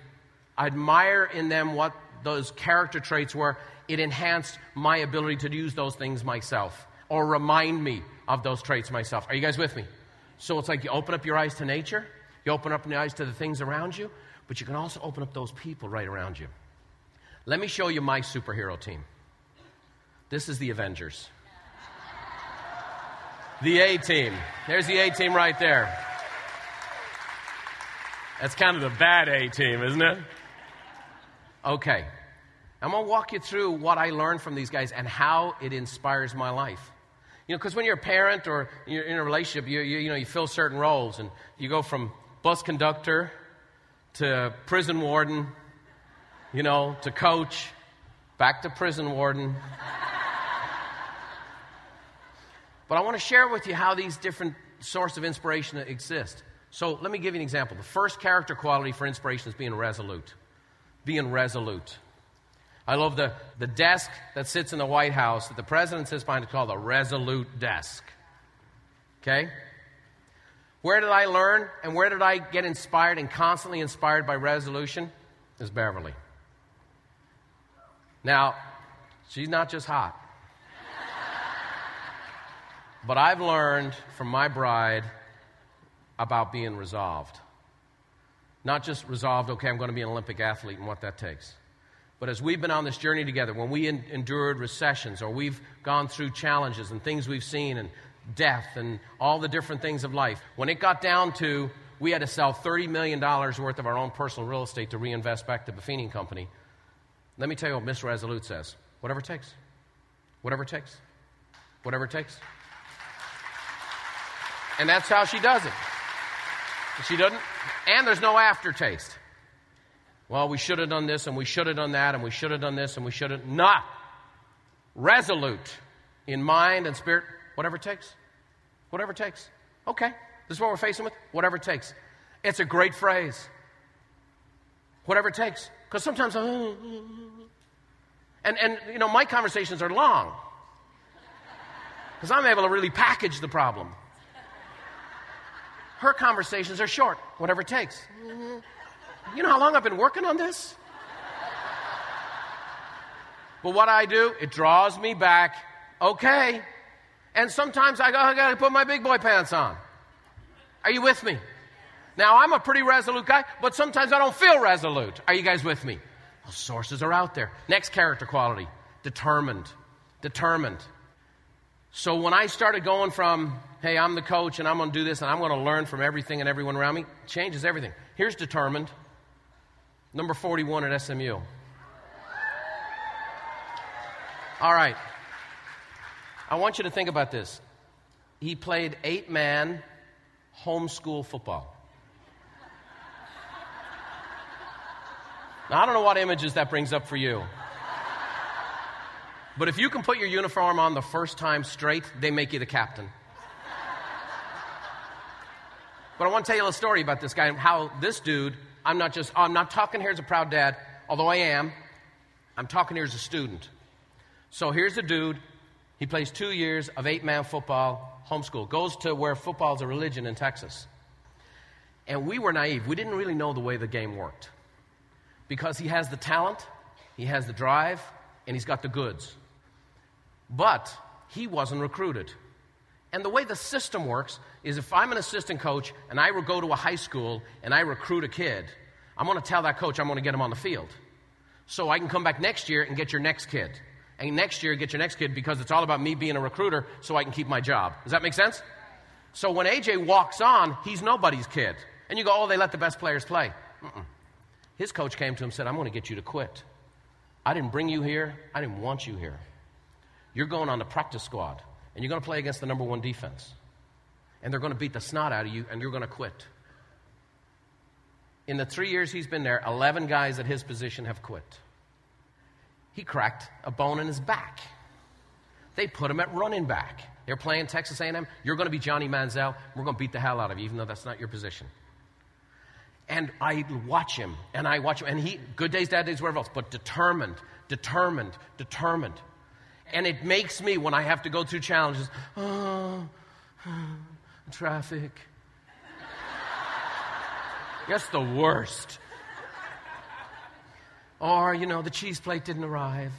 admire in them what those character traits were. It enhanced my ability to use those things myself or remind me of those traits myself. Are you guys with me? So it's like you open up your eyes to nature, you open up your eyes to the things around you, but you can also open up those people right around you. Let me show you my superhero team. This is the Avengers. The A team. There's the A team right there. That's kind of the bad A team, isn't it? Okay. I'm going to walk you through what I learned from these guys and how it inspires my life. You know, because when you're a parent or you're in a relationship, you, you, you know, you fill certain roles and you go from bus conductor to prison warden, you know, to coach, back to prison warden. But I want to share with you how these different sources of inspiration exist. So let me give you an example. The first character quality for inspiration is being resolute. Being resolute. I love the, the desk that sits in the White House that the president sits behind. It's called a resolute desk. Okay? Where did I learn and where did I get inspired and constantly inspired by resolution? Is Beverly. Now, she's not just hot. But I've learned from my bride about being resolved. Not just resolved, okay, I'm going to be an Olympic athlete and what that takes. But as we've been on this journey together, when we en- endured recessions or we've gone through challenges and things we've seen and death and all the different things of life, when it got down to we had to sell $30 million worth of our own personal real estate to reinvest back to Buffini Company, let me tell you what Miss Resolute says whatever it takes. Whatever it takes. Whatever it takes. And that's how she does it. She doesn't, and there's no aftertaste. Well, we should have done this and we should have done that and we should have done this and we should have not. Resolute in mind and spirit, whatever it takes. Whatever it takes. Okay, this is what we're facing with. Whatever it takes. It's a great phrase. Whatever it takes. Because sometimes, and, and, you know, my conversations are long. Because I'm able to really package the problem. Her conversations are short, whatever it takes. You know how long I've been working on this? But what I do, it draws me back. Okay. And sometimes I, go, I gotta put my big boy pants on. Are you with me? Now, I'm a pretty resolute guy, but sometimes I don't feel resolute. Are you guys with me? Well, sources are out there. Next character quality determined. Determined. So when I started going from, hey, I'm the coach and I'm going to do this and I'm going to learn from everything and everyone around me, changes everything. Here's determined. Number 41 at SMU. All right. I want you to think about this. He played eight man homeschool football. Now, I don't know what images that brings up for you. But if you can put your uniform on the first time straight, they make you the captain. But I want to tell you a story about this guy and how this dude, I'm not just, I'm not talking here as a proud dad, although I am. I'm talking here as a student. So here's a dude. He plays two years of eight man football, homeschool, goes to where football is a religion in Texas. And we were naive. We didn't really know the way the game worked. Because he has the talent, he has the drive, and he's got the goods. But he wasn't recruited. And the way the system works is if I'm an assistant coach and I go to a high school and I recruit a kid, I'm going to tell that coach I'm going to get him on the field. So I can come back next year and get your next kid. And next year get your next kid because it's all about me being a recruiter so I can keep my job. Does that make sense? So when AJ walks on, he's nobody's kid. And you go, oh, they let the best players play. Mm-mm. His coach came to him and said, I'm going to get you to quit. I didn't bring you here. I didn't want you here. You're going on the practice squad, and you're going to play against the number one defense. And they're going to beat the snot out of you, and you're going to quit. In the three years he's been there, 11 guys at his position have quit. He cracked a bone in his back. They put him at running back. They're playing Texas A&M. You're going to be Johnny Manziel. We're going to beat the hell out of you, even though that's not your position. And I watch him, and I watch him, and he, good days, bad days, whatever else, but determined, determined, determined. And it makes me, when I have to go through challenges, oh, traffic. That's the worst. Or, you know, the cheese plate didn't arrive.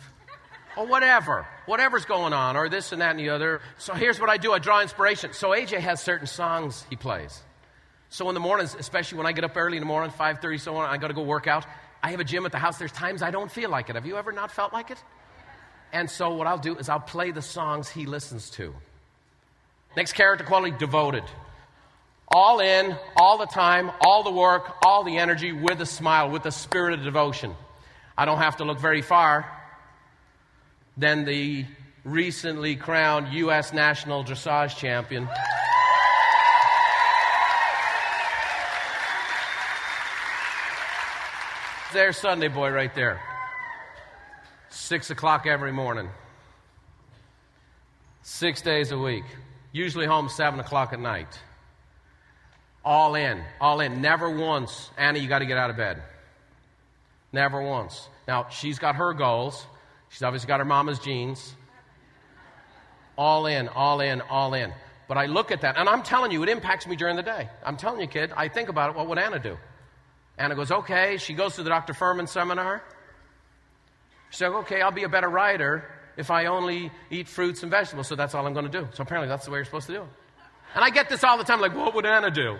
Or whatever. Whatever's going on, or this and that and the other. So here's what I do I draw inspiration. So AJ has certain songs he plays. So in the mornings, especially when I get up early in the morning, 5.30, so on, I got to go work out. I have a gym at the house. There's times I don't feel like it. Have you ever not felt like it? And so what I'll do is I'll play the songs he listens to. Next character quality, devoted. All in, all the time, all the work, all the energy, with a smile, with a spirit of devotion. I don't have to look very far. Then the recently crowned U.S. national dressage champion. There's Sunday boy right there. Six o'clock every morning. Six days a week. Usually home seven o'clock at night. All in, all in. Never once, Annie, you got to get out of bed. Never once. Now, she's got her goals. She's obviously got her mama's genes. All in, all in, all in. But I look at that, and I'm telling you, it impacts me during the day. I'm telling you, kid, I think about it. What would Anna do? Anna goes, okay. She goes to the Dr. Fuhrman seminar. Said, okay, I'll be a better rider if I only eat fruits and vegetables, so that's all I'm going to do. So apparently that's the way you're supposed to do it. And I get this all the time, like, what would Anna do?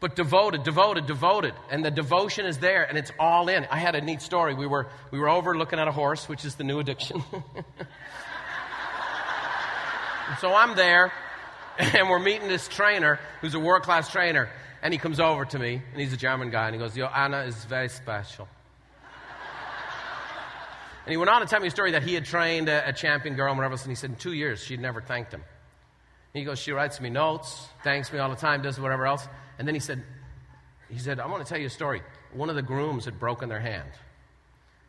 But devoted, devoted, devoted. And the devotion is there, and it's all in. I had a neat story. We were, we were over looking at a horse, which is the new addiction. so I'm there, and we're meeting this trainer who's a world class trainer. And he comes over to me, and he's a German guy, and he goes, Yo, Anna is very special. And he went on to tell me a story that he had trained a, a champion girl and whatever else, and he said in two years she'd never thanked him. And he goes, She writes me notes, thanks me all the time, does whatever else. And then he said, he said, I want to tell you a story. One of the grooms had broken their hand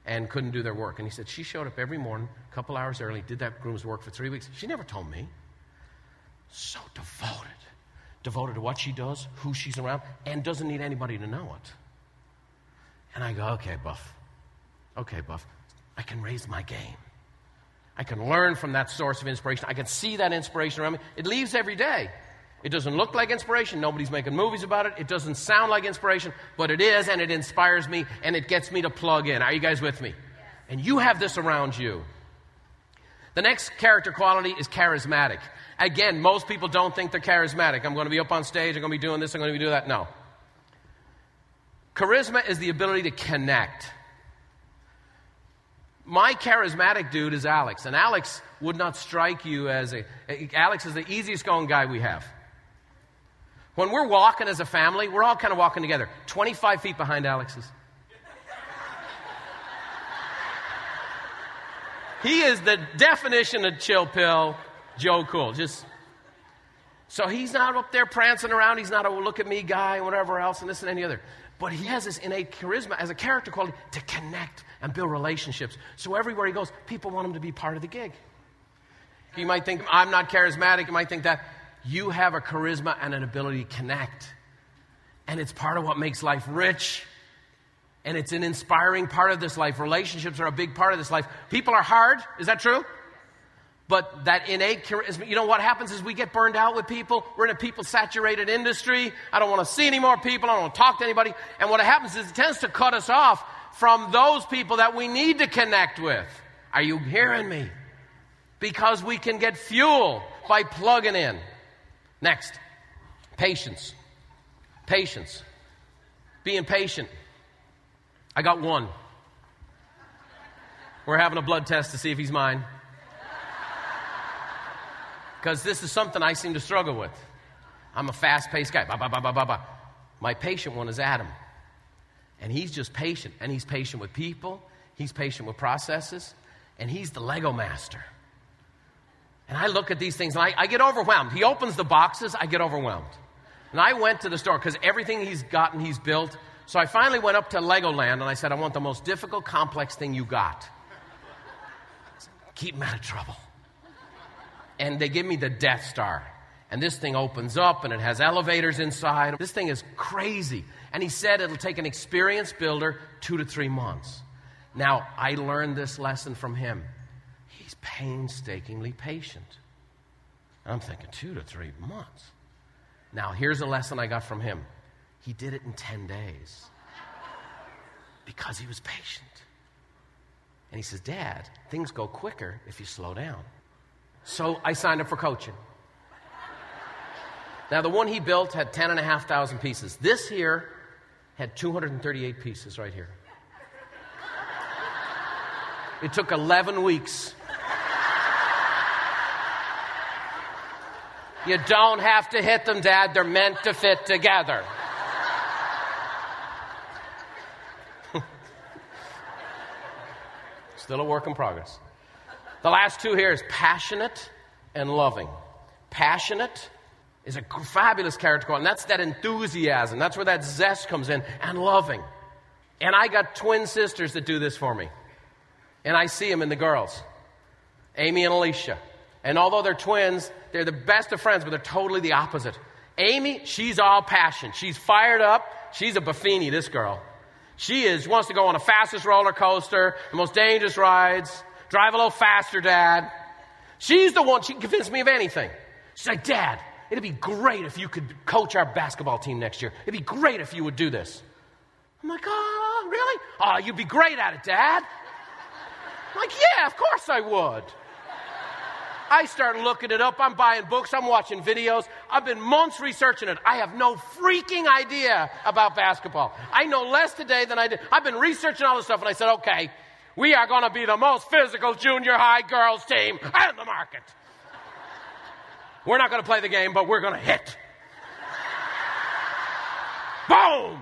and couldn't do their work. And he said, She showed up every morning, a couple hours early, did that groom's work for three weeks. She never told me. So devoted devoted to what she does, who she's around, and doesn't need anybody to know it. And I go, okay, Buff. Okay, Buff. I can raise my game. I can learn from that source of inspiration. I can see that inspiration around me. It leaves every day. It doesn't look like inspiration. Nobody's making movies about it. It doesn't sound like inspiration, but it is, and it inspires me, and it gets me to plug in. Are you guys with me? And you have this around you. The next character quality is charismatic. Again, most people don't think they're charismatic. I'm going to be up on stage, I'm going to be doing this, I'm going to be doing that. No. Charisma is the ability to connect. My charismatic dude is Alex, and Alex would not strike you as a. Alex is the easiest going guy we have. When we're walking as a family, we're all kind of walking together, 25 feet behind Alex's. he is the definition of chill pill Joe Cool. Just so he's not up there prancing around. He's not a look at me guy whatever else and this and any other. But he has this innate charisma as a character quality to connect and build relationships. So everywhere he goes, people want him to be part of the gig. You might think, I'm not charismatic. You might think that. You have a charisma and an ability to connect. And it's part of what makes life rich. And it's an inspiring part of this life. Relationships are a big part of this life. People are hard. Is that true? But that innate charisma, you know what happens is we get burned out with people. We're in a people saturated industry. I don't want to see any more people. I don't want to talk to anybody. And what happens is it tends to cut us off from those people that we need to connect with. Are you hearing me? Because we can get fuel by plugging in. Next, patience. Patience. Being patient. I got one. We're having a blood test to see if he's mine because this is something I seem to struggle with. I'm a fast paced guy. Bah, bah, bah, bah, bah, bah. My patient one is Adam. And he's just patient. And he's patient with people, he's patient with processes, and he's the Lego master. And I look at these things and I, I get overwhelmed. He opens the boxes, I get overwhelmed. And I went to the store because everything he's gotten, he's built. So I finally went up to Legoland and I said, I want the most difficult, complex thing you got. Keep him out of trouble and they give me the Death Star. And this thing opens up and it has elevators inside. This thing is crazy. And he said it'll take an experienced builder two to three months. Now, I learned this lesson from him. He's painstakingly patient. I'm thinking two to three months. Now, here's a lesson I got from him He did it in 10 days because he was patient. And he says, Dad, things go quicker if you slow down. So I signed up for coaching. Now, the one he built had 10,500 pieces. This here had 238 pieces right here. It took 11 weeks. You don't have to hit them, Dad. They're meant to fit together. Still a work in progress. The last two here is passionate and loving. Passionate is a fabulous character and that's that enthusiasm. That's where that zest comes in, and loving. And I got twin sisters that do this for me. And I see them in the girls, Amy and Alicia. And although they're twins, they're the best of friends, but they're totally the opposite. Amy, she's all passion. She's fired up. She's a Buffini, this girl. She is, she wants to go on the fastest roller coaster, the most dangerous rides, drive a little faster, Dad. She's the one, she can convince me of anything. She's like, Dad, it'd be great if you could coach our basketball team next year. It'd be great if you would do this. I'm like, oh, really? Oh, you'd be great at it, Dad. I'm like, yeah, of course I would. I start looking it up. I'm buying books. I'm watching videos. I've been months researching it. I have no freaking idea about basketball. I know less today than I did. I've been researching all this stuff, and I said, okay, we are going to be the most physical junior high girls team in the market. We're not going to play the game, but we're going to hit. Boom!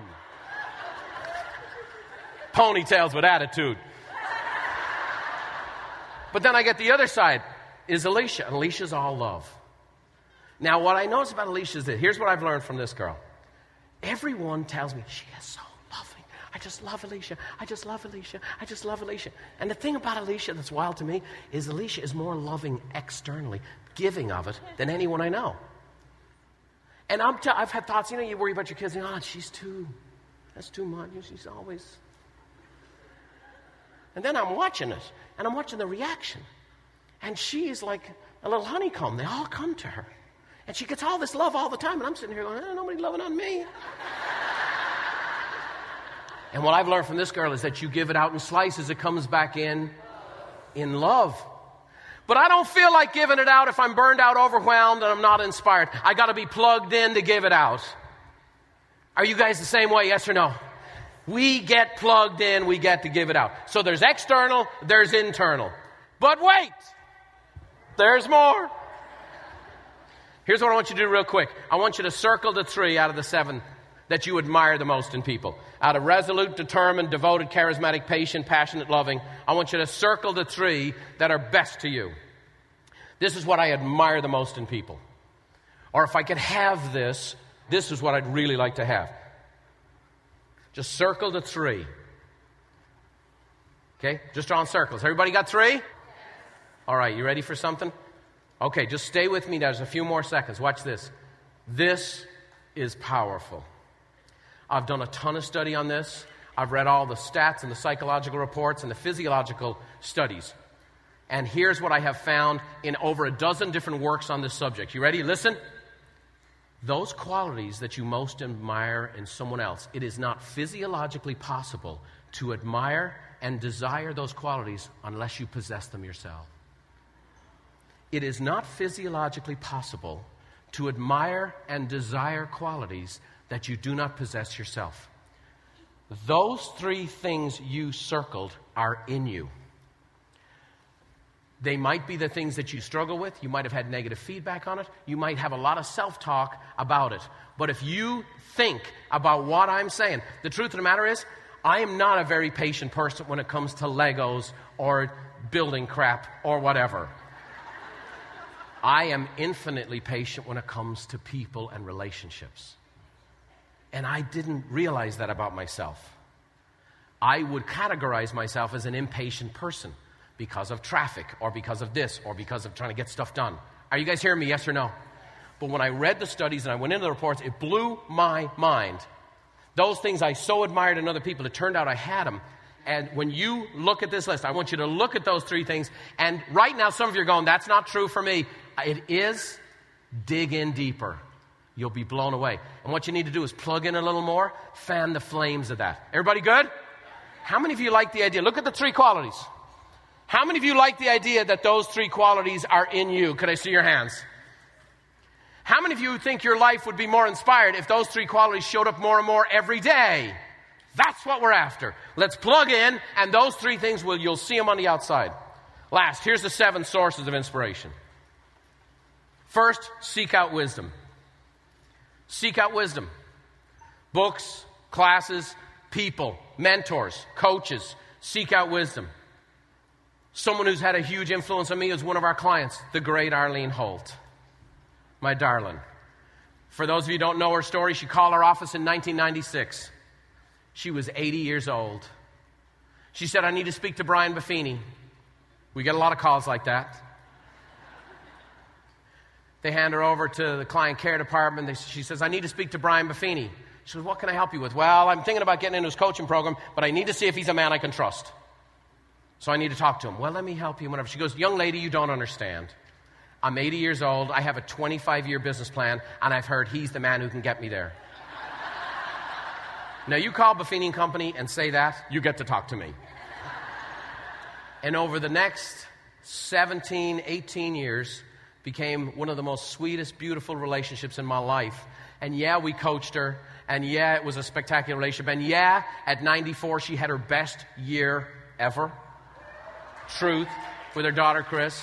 Ponytails with attitude. But then I get the other side is Alicia. Alicia's all love. Now, what I notice about Alicia is that here's what I've learned from this girl. Everyone tells me she is so just love Alicia. I just love Alicia. I just love Alicia. And the thing about Alicia that's wild to me is Alicia is more loving externally, giving of it, than anyone I know. And I'm t- I've had thoughts, you know, you worry about your kids, and, oh, she's too, that's too much. She's always. And then I'm watching it, and I'm watching the reaction. And she's like a little honeycomb. They all come to her. And she gets all this love all the time. And I'm sitting here going, eh, nobody's loving on me. And what I've learned from this girl is that you give it out in slices, it comes back in in love. But I don't feel like giving it out if I'm burned out, overwhelmed, and I'm not inspired. I got to be plugged in to give it out. Are you guys the same way? Yes or no? We get plugged in, we get to give it out. So there's external, there's internal. But wait! There's more. Here's what I want you to do real quick. I want you to circle the three out of the seven that you admire the most in people. Out of resolute, determined, devoted, charismatic, patient, passionate, loving, I want you to circle the three that are best to you. This is what I admire the most in people. Or if I could have this, this is what I'd really like to have. Just circle the three. Okay? Just draw in circles. Everybody got three? All right, you ready for something? Okay, just stay with me. There's a few more seconds. Watch this. This is powerful. I've done a ton of study on this. I've read all the stats and the psychological reports and the physiological studies. And here's what I have found in over a dozen different works on this subject. You ready? Listen. Those qualities that you most admire in someone else, it is not physiologically possible to admire and desire those qualities unless you possess them yourself it is not physiologically possible to admire and desire qualities that you do not possess yourself. Those three things you circled are in you. They might be the things that you struggle with. You might have had negative feedback on it. You might have a lot of self talk about it. But if you think about what I'm saying, the truth of the matter is, I am not a very patient person when it comes to Legos or building crap or whatever. I am infinitely patient when it comes to people and relationships. And I didn't realize that about myself. I would categorize myself as an impatient person because of traffic or because of this or because of trying to get stuff done. Are you guys hearing me? Yes or no? But when I read the studies and I went into the reports, it blew my mind. Those things I so admired in other people, it turned out I had them. And when you look at this list, I want you to look at those three things. And right now, some of you are going, that's not true for me. It is, dig in deeper. You'll be blown away. And what you need to do is plug in a little more, fan the flames of that. Everybody good? How many of you like the idea? Look at the three qualities. How many of you like the idea that those three qualities are in you? Could I see your hands? How many of you think your life would be more inspired if those three qualities showed up more and more every day? That's what we're after. Let's plug in, and those three things will you'll see them on the outside. Last, here's the seven sources of inspiration. First, seek out wisdom. Seek out wisdom. Books, classes, people, mentors, coaches. Seek out wisdom. Someone who's had a huge influence on me is one of our clients, the great Arlene Holt, my darling. For those of you who don't know her story, she called our office in 1996. She was 80 years old. She said, I need to speak to Brian Buffini. We get a lot of calls like that. They hand her over to the client care department. They, she says, I need to speak to Brian Buffini. She says, What can I help you with? Well, I'm thinking about getting into his coaching program, but I need to see if he's a man I can trust. So I need to talk to him. Well, let me help you. Whatever. She goes, Young lady, you don't understand. I'm 80 years old. I have a 25 year business plan, and I've heard he's the man who can get me there. now, you call Buffini and Company and say that, you get to talk to me. and over the next 17, 18 years, became one of the most sweetest, beautiful relationships in my life. And yeah, we coached her. And yeah, it was a spectacular relationship. And yeah, at 94, she had her best year ever. Truth with her daughter, Chris.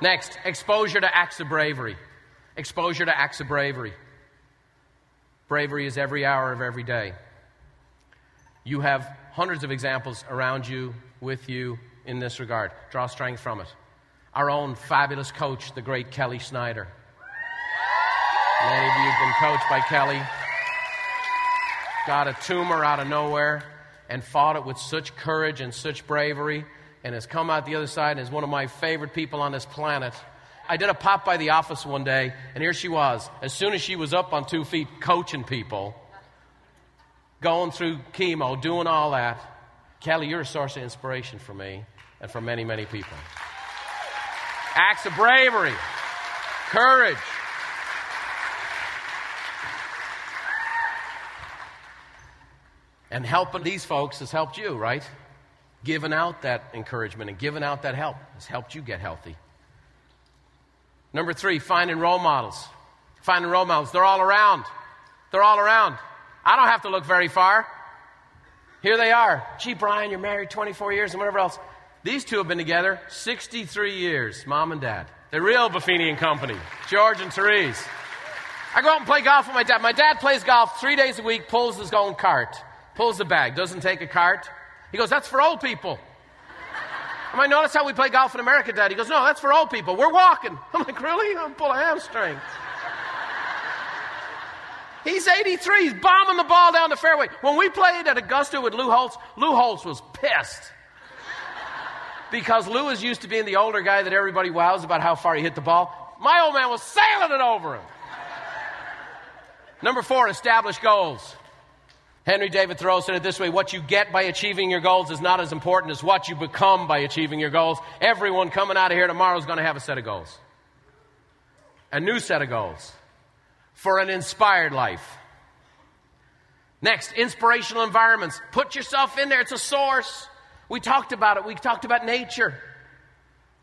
Next, exposure to acts of bravery. Exposure to acts of bravery. Bravery is every hour of every day. You have hundreds of examples around you, with you, in this regard. Draw strength from it our own fabulous coach, the great Kelly Snyder. Many of you have been coached by Kelly. Got a tumor out of nowhere and fought it with such courage and such bravery and has come out the other side and is one of my favorite people on this planet. I did a pop by the office one day, and here she was. As soon as she was up on two feet coaching people, going through chemo, doing all that, Kelly, you're a source of inspiration for me and for many, many people. Acts of bravery, courage. And helping these folks has helped you, right? Giving out that encouragement and giving out that help has helped you get healthy. Number three, finding role models. Finding role models. They're all around. They're all around. I don't have to look very far. Here they are. Gee, Brian, you're married 24 years and whatever else. These two have been together 63 years, mom and dad. The real Buffini and Company, George and Therese. I go out and play golf with my dad. My dad plays golf three days a week, pulls his own cart, pulls the bag, doesn't take a cart. He goes, That's for old people. I might notice how we play golf in America, Dad. He goes, No, that's for old people. We're walking. I'm like, Really? I'm pull a hamstring. He's 83. He's bombing the ball down the fairway. When we played at Augusta with Lou Holtz, Lou Holtz was pissed because Lewis used to being the older guy that everybody wows about how far he hit the ball. My old man was sailing it over him. Number four, establish goals. Henry David Thoreau said it this way What you get by achieving your goals is not as important as what you become by achieving your goals. Everyone coming out of here tomorrow is going to have a set of goals, a new set of goals for an inspired life. Next, inspirational environments. Put yourself in there, it's a source. We talked about it. We talked about nature.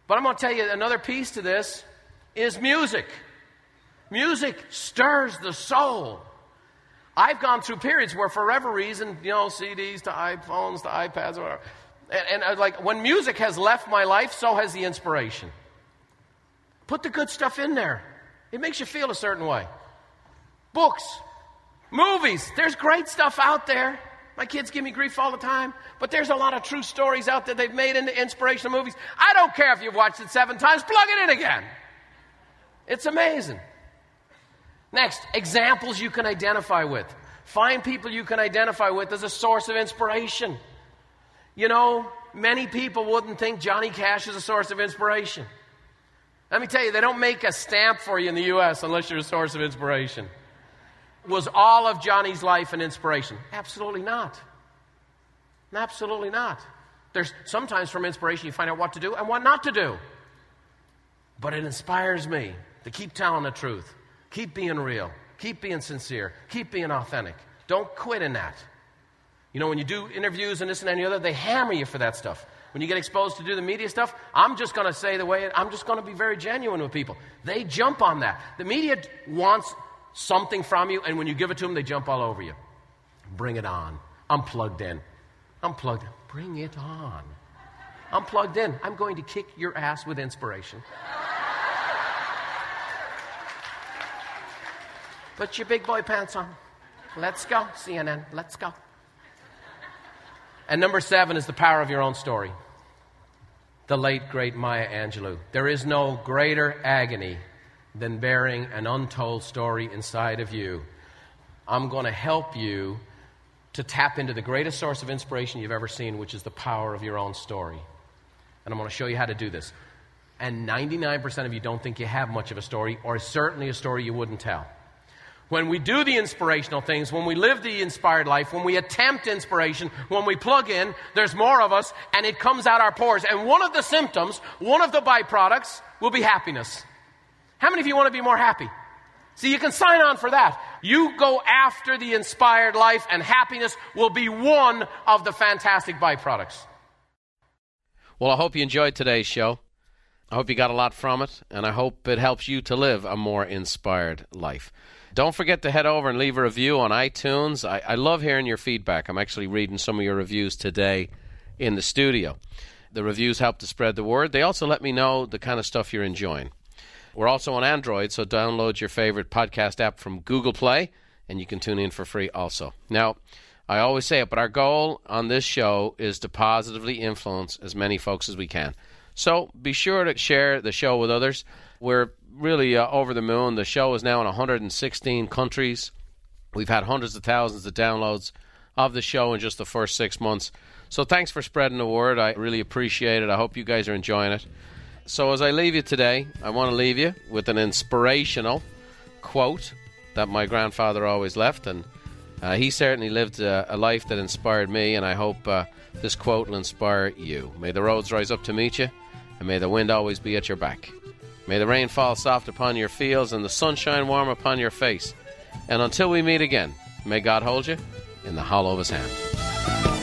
But I'm going to tell you another piece to this is music. Music stirs the soul. I've gone through periods where, for whatever reason, you know, CDs to iPhones to iPads, whatever, and, and uh, like when music has left my life, so has the inspiration. Put the good stuff in there. It makes you feel a certain way. Books, movies, there's great stuff out there. My kids give me grief all the time, but there's a lot of true stories out there they've made into inspirational movies. I don't care if you've watched it seven times, plug it in again. It's amazing. Next, examples you can identify with. Find people you can identify with as a source of inspiration. You know, many people wouldn't think Johnny Cash is a source of inspiration. Let me tell you, they don't make a stamp for you in the U.S. unless you're a source of inspiration. Was all of Johnny's life an inspiration? Absolutely not. Absolutely not. There's sometimes from inspiration you find out what to do and what not to do. But it inspires me to keep telling the truth, Keep being real. Keep being sincere. Keep being authentic. Don't quit in that. You know, when you do interviews and this and any other, they hammer you for that stuff. When you get exposed to do the media stuff, I'm just going to say the way, I'm just going to be very genuine with people. They jump on that. The media wants something from you, and when you give it to them, they jump all over you. Bring it on. I'm plugged in. I'm plugged in. Bring it on. I'm plugged in. I'm going to kick your ass with inspiration. Put your big boy pants on. Let's go, CNN. Let's go. And number seven is the power of your own story. The late, great Maya Angelou. There is no greater agony than bearing an untold story inside of you. I'm going to help you to tap into the greatest source of inspiration you've ever seen, which is the power of your own story. And I'm going to show you how to do this. And 99% of you don't think you have much of a story, or certainly a story you wouldn't tell. When we do the inspirational things, when we live the inspired life, when we attempt inspiration, when we plug in, there's more of us and it comes out our pores. And one of the symptoms, one of the byproducts will be happiness. How many of you want to be more happy? See, you can sign on for that. You go after the inspired life and happiness will be one of the fantastic byproducts. Well, I hope you enjoyed today's show. I hope you got a lot from it, and I hope it helps you to live a more inspired life. Don't forget to head over and leave a review on iTunes. I, I love hearing your feedback. I'm actually reading some of your reviews today in the studio. The reviews help to spread the word. They also let me know the kind of stuff you're enjoying. We're also on Android, so download your favorite podcast app from Google Play, and you can tune in for free also. Now, I always say it, but our goal on this show is to positively influence as many folks as we can. So be sure to share the show with others. We're really uh, over the moon. The show is now in 116 countries. We've had hundreds of thousands of downloads of the show in just the first six months. So thanks for spreading the word. I really appreciate it. I hope you guys are enjoying it. So as I leave you today, I want to leave you with an inspirational quote that my grandfather always left, and uh, he certainly lived uh, a life that inspired me. And I hope uh, this quote will inspire you. May the roads rise up to meet you, and may the wind always be at your back. May the rain fall soft upon your fields and the sunshine warm upon your face. And until we meet again, may God hold you in the hollow of his hand.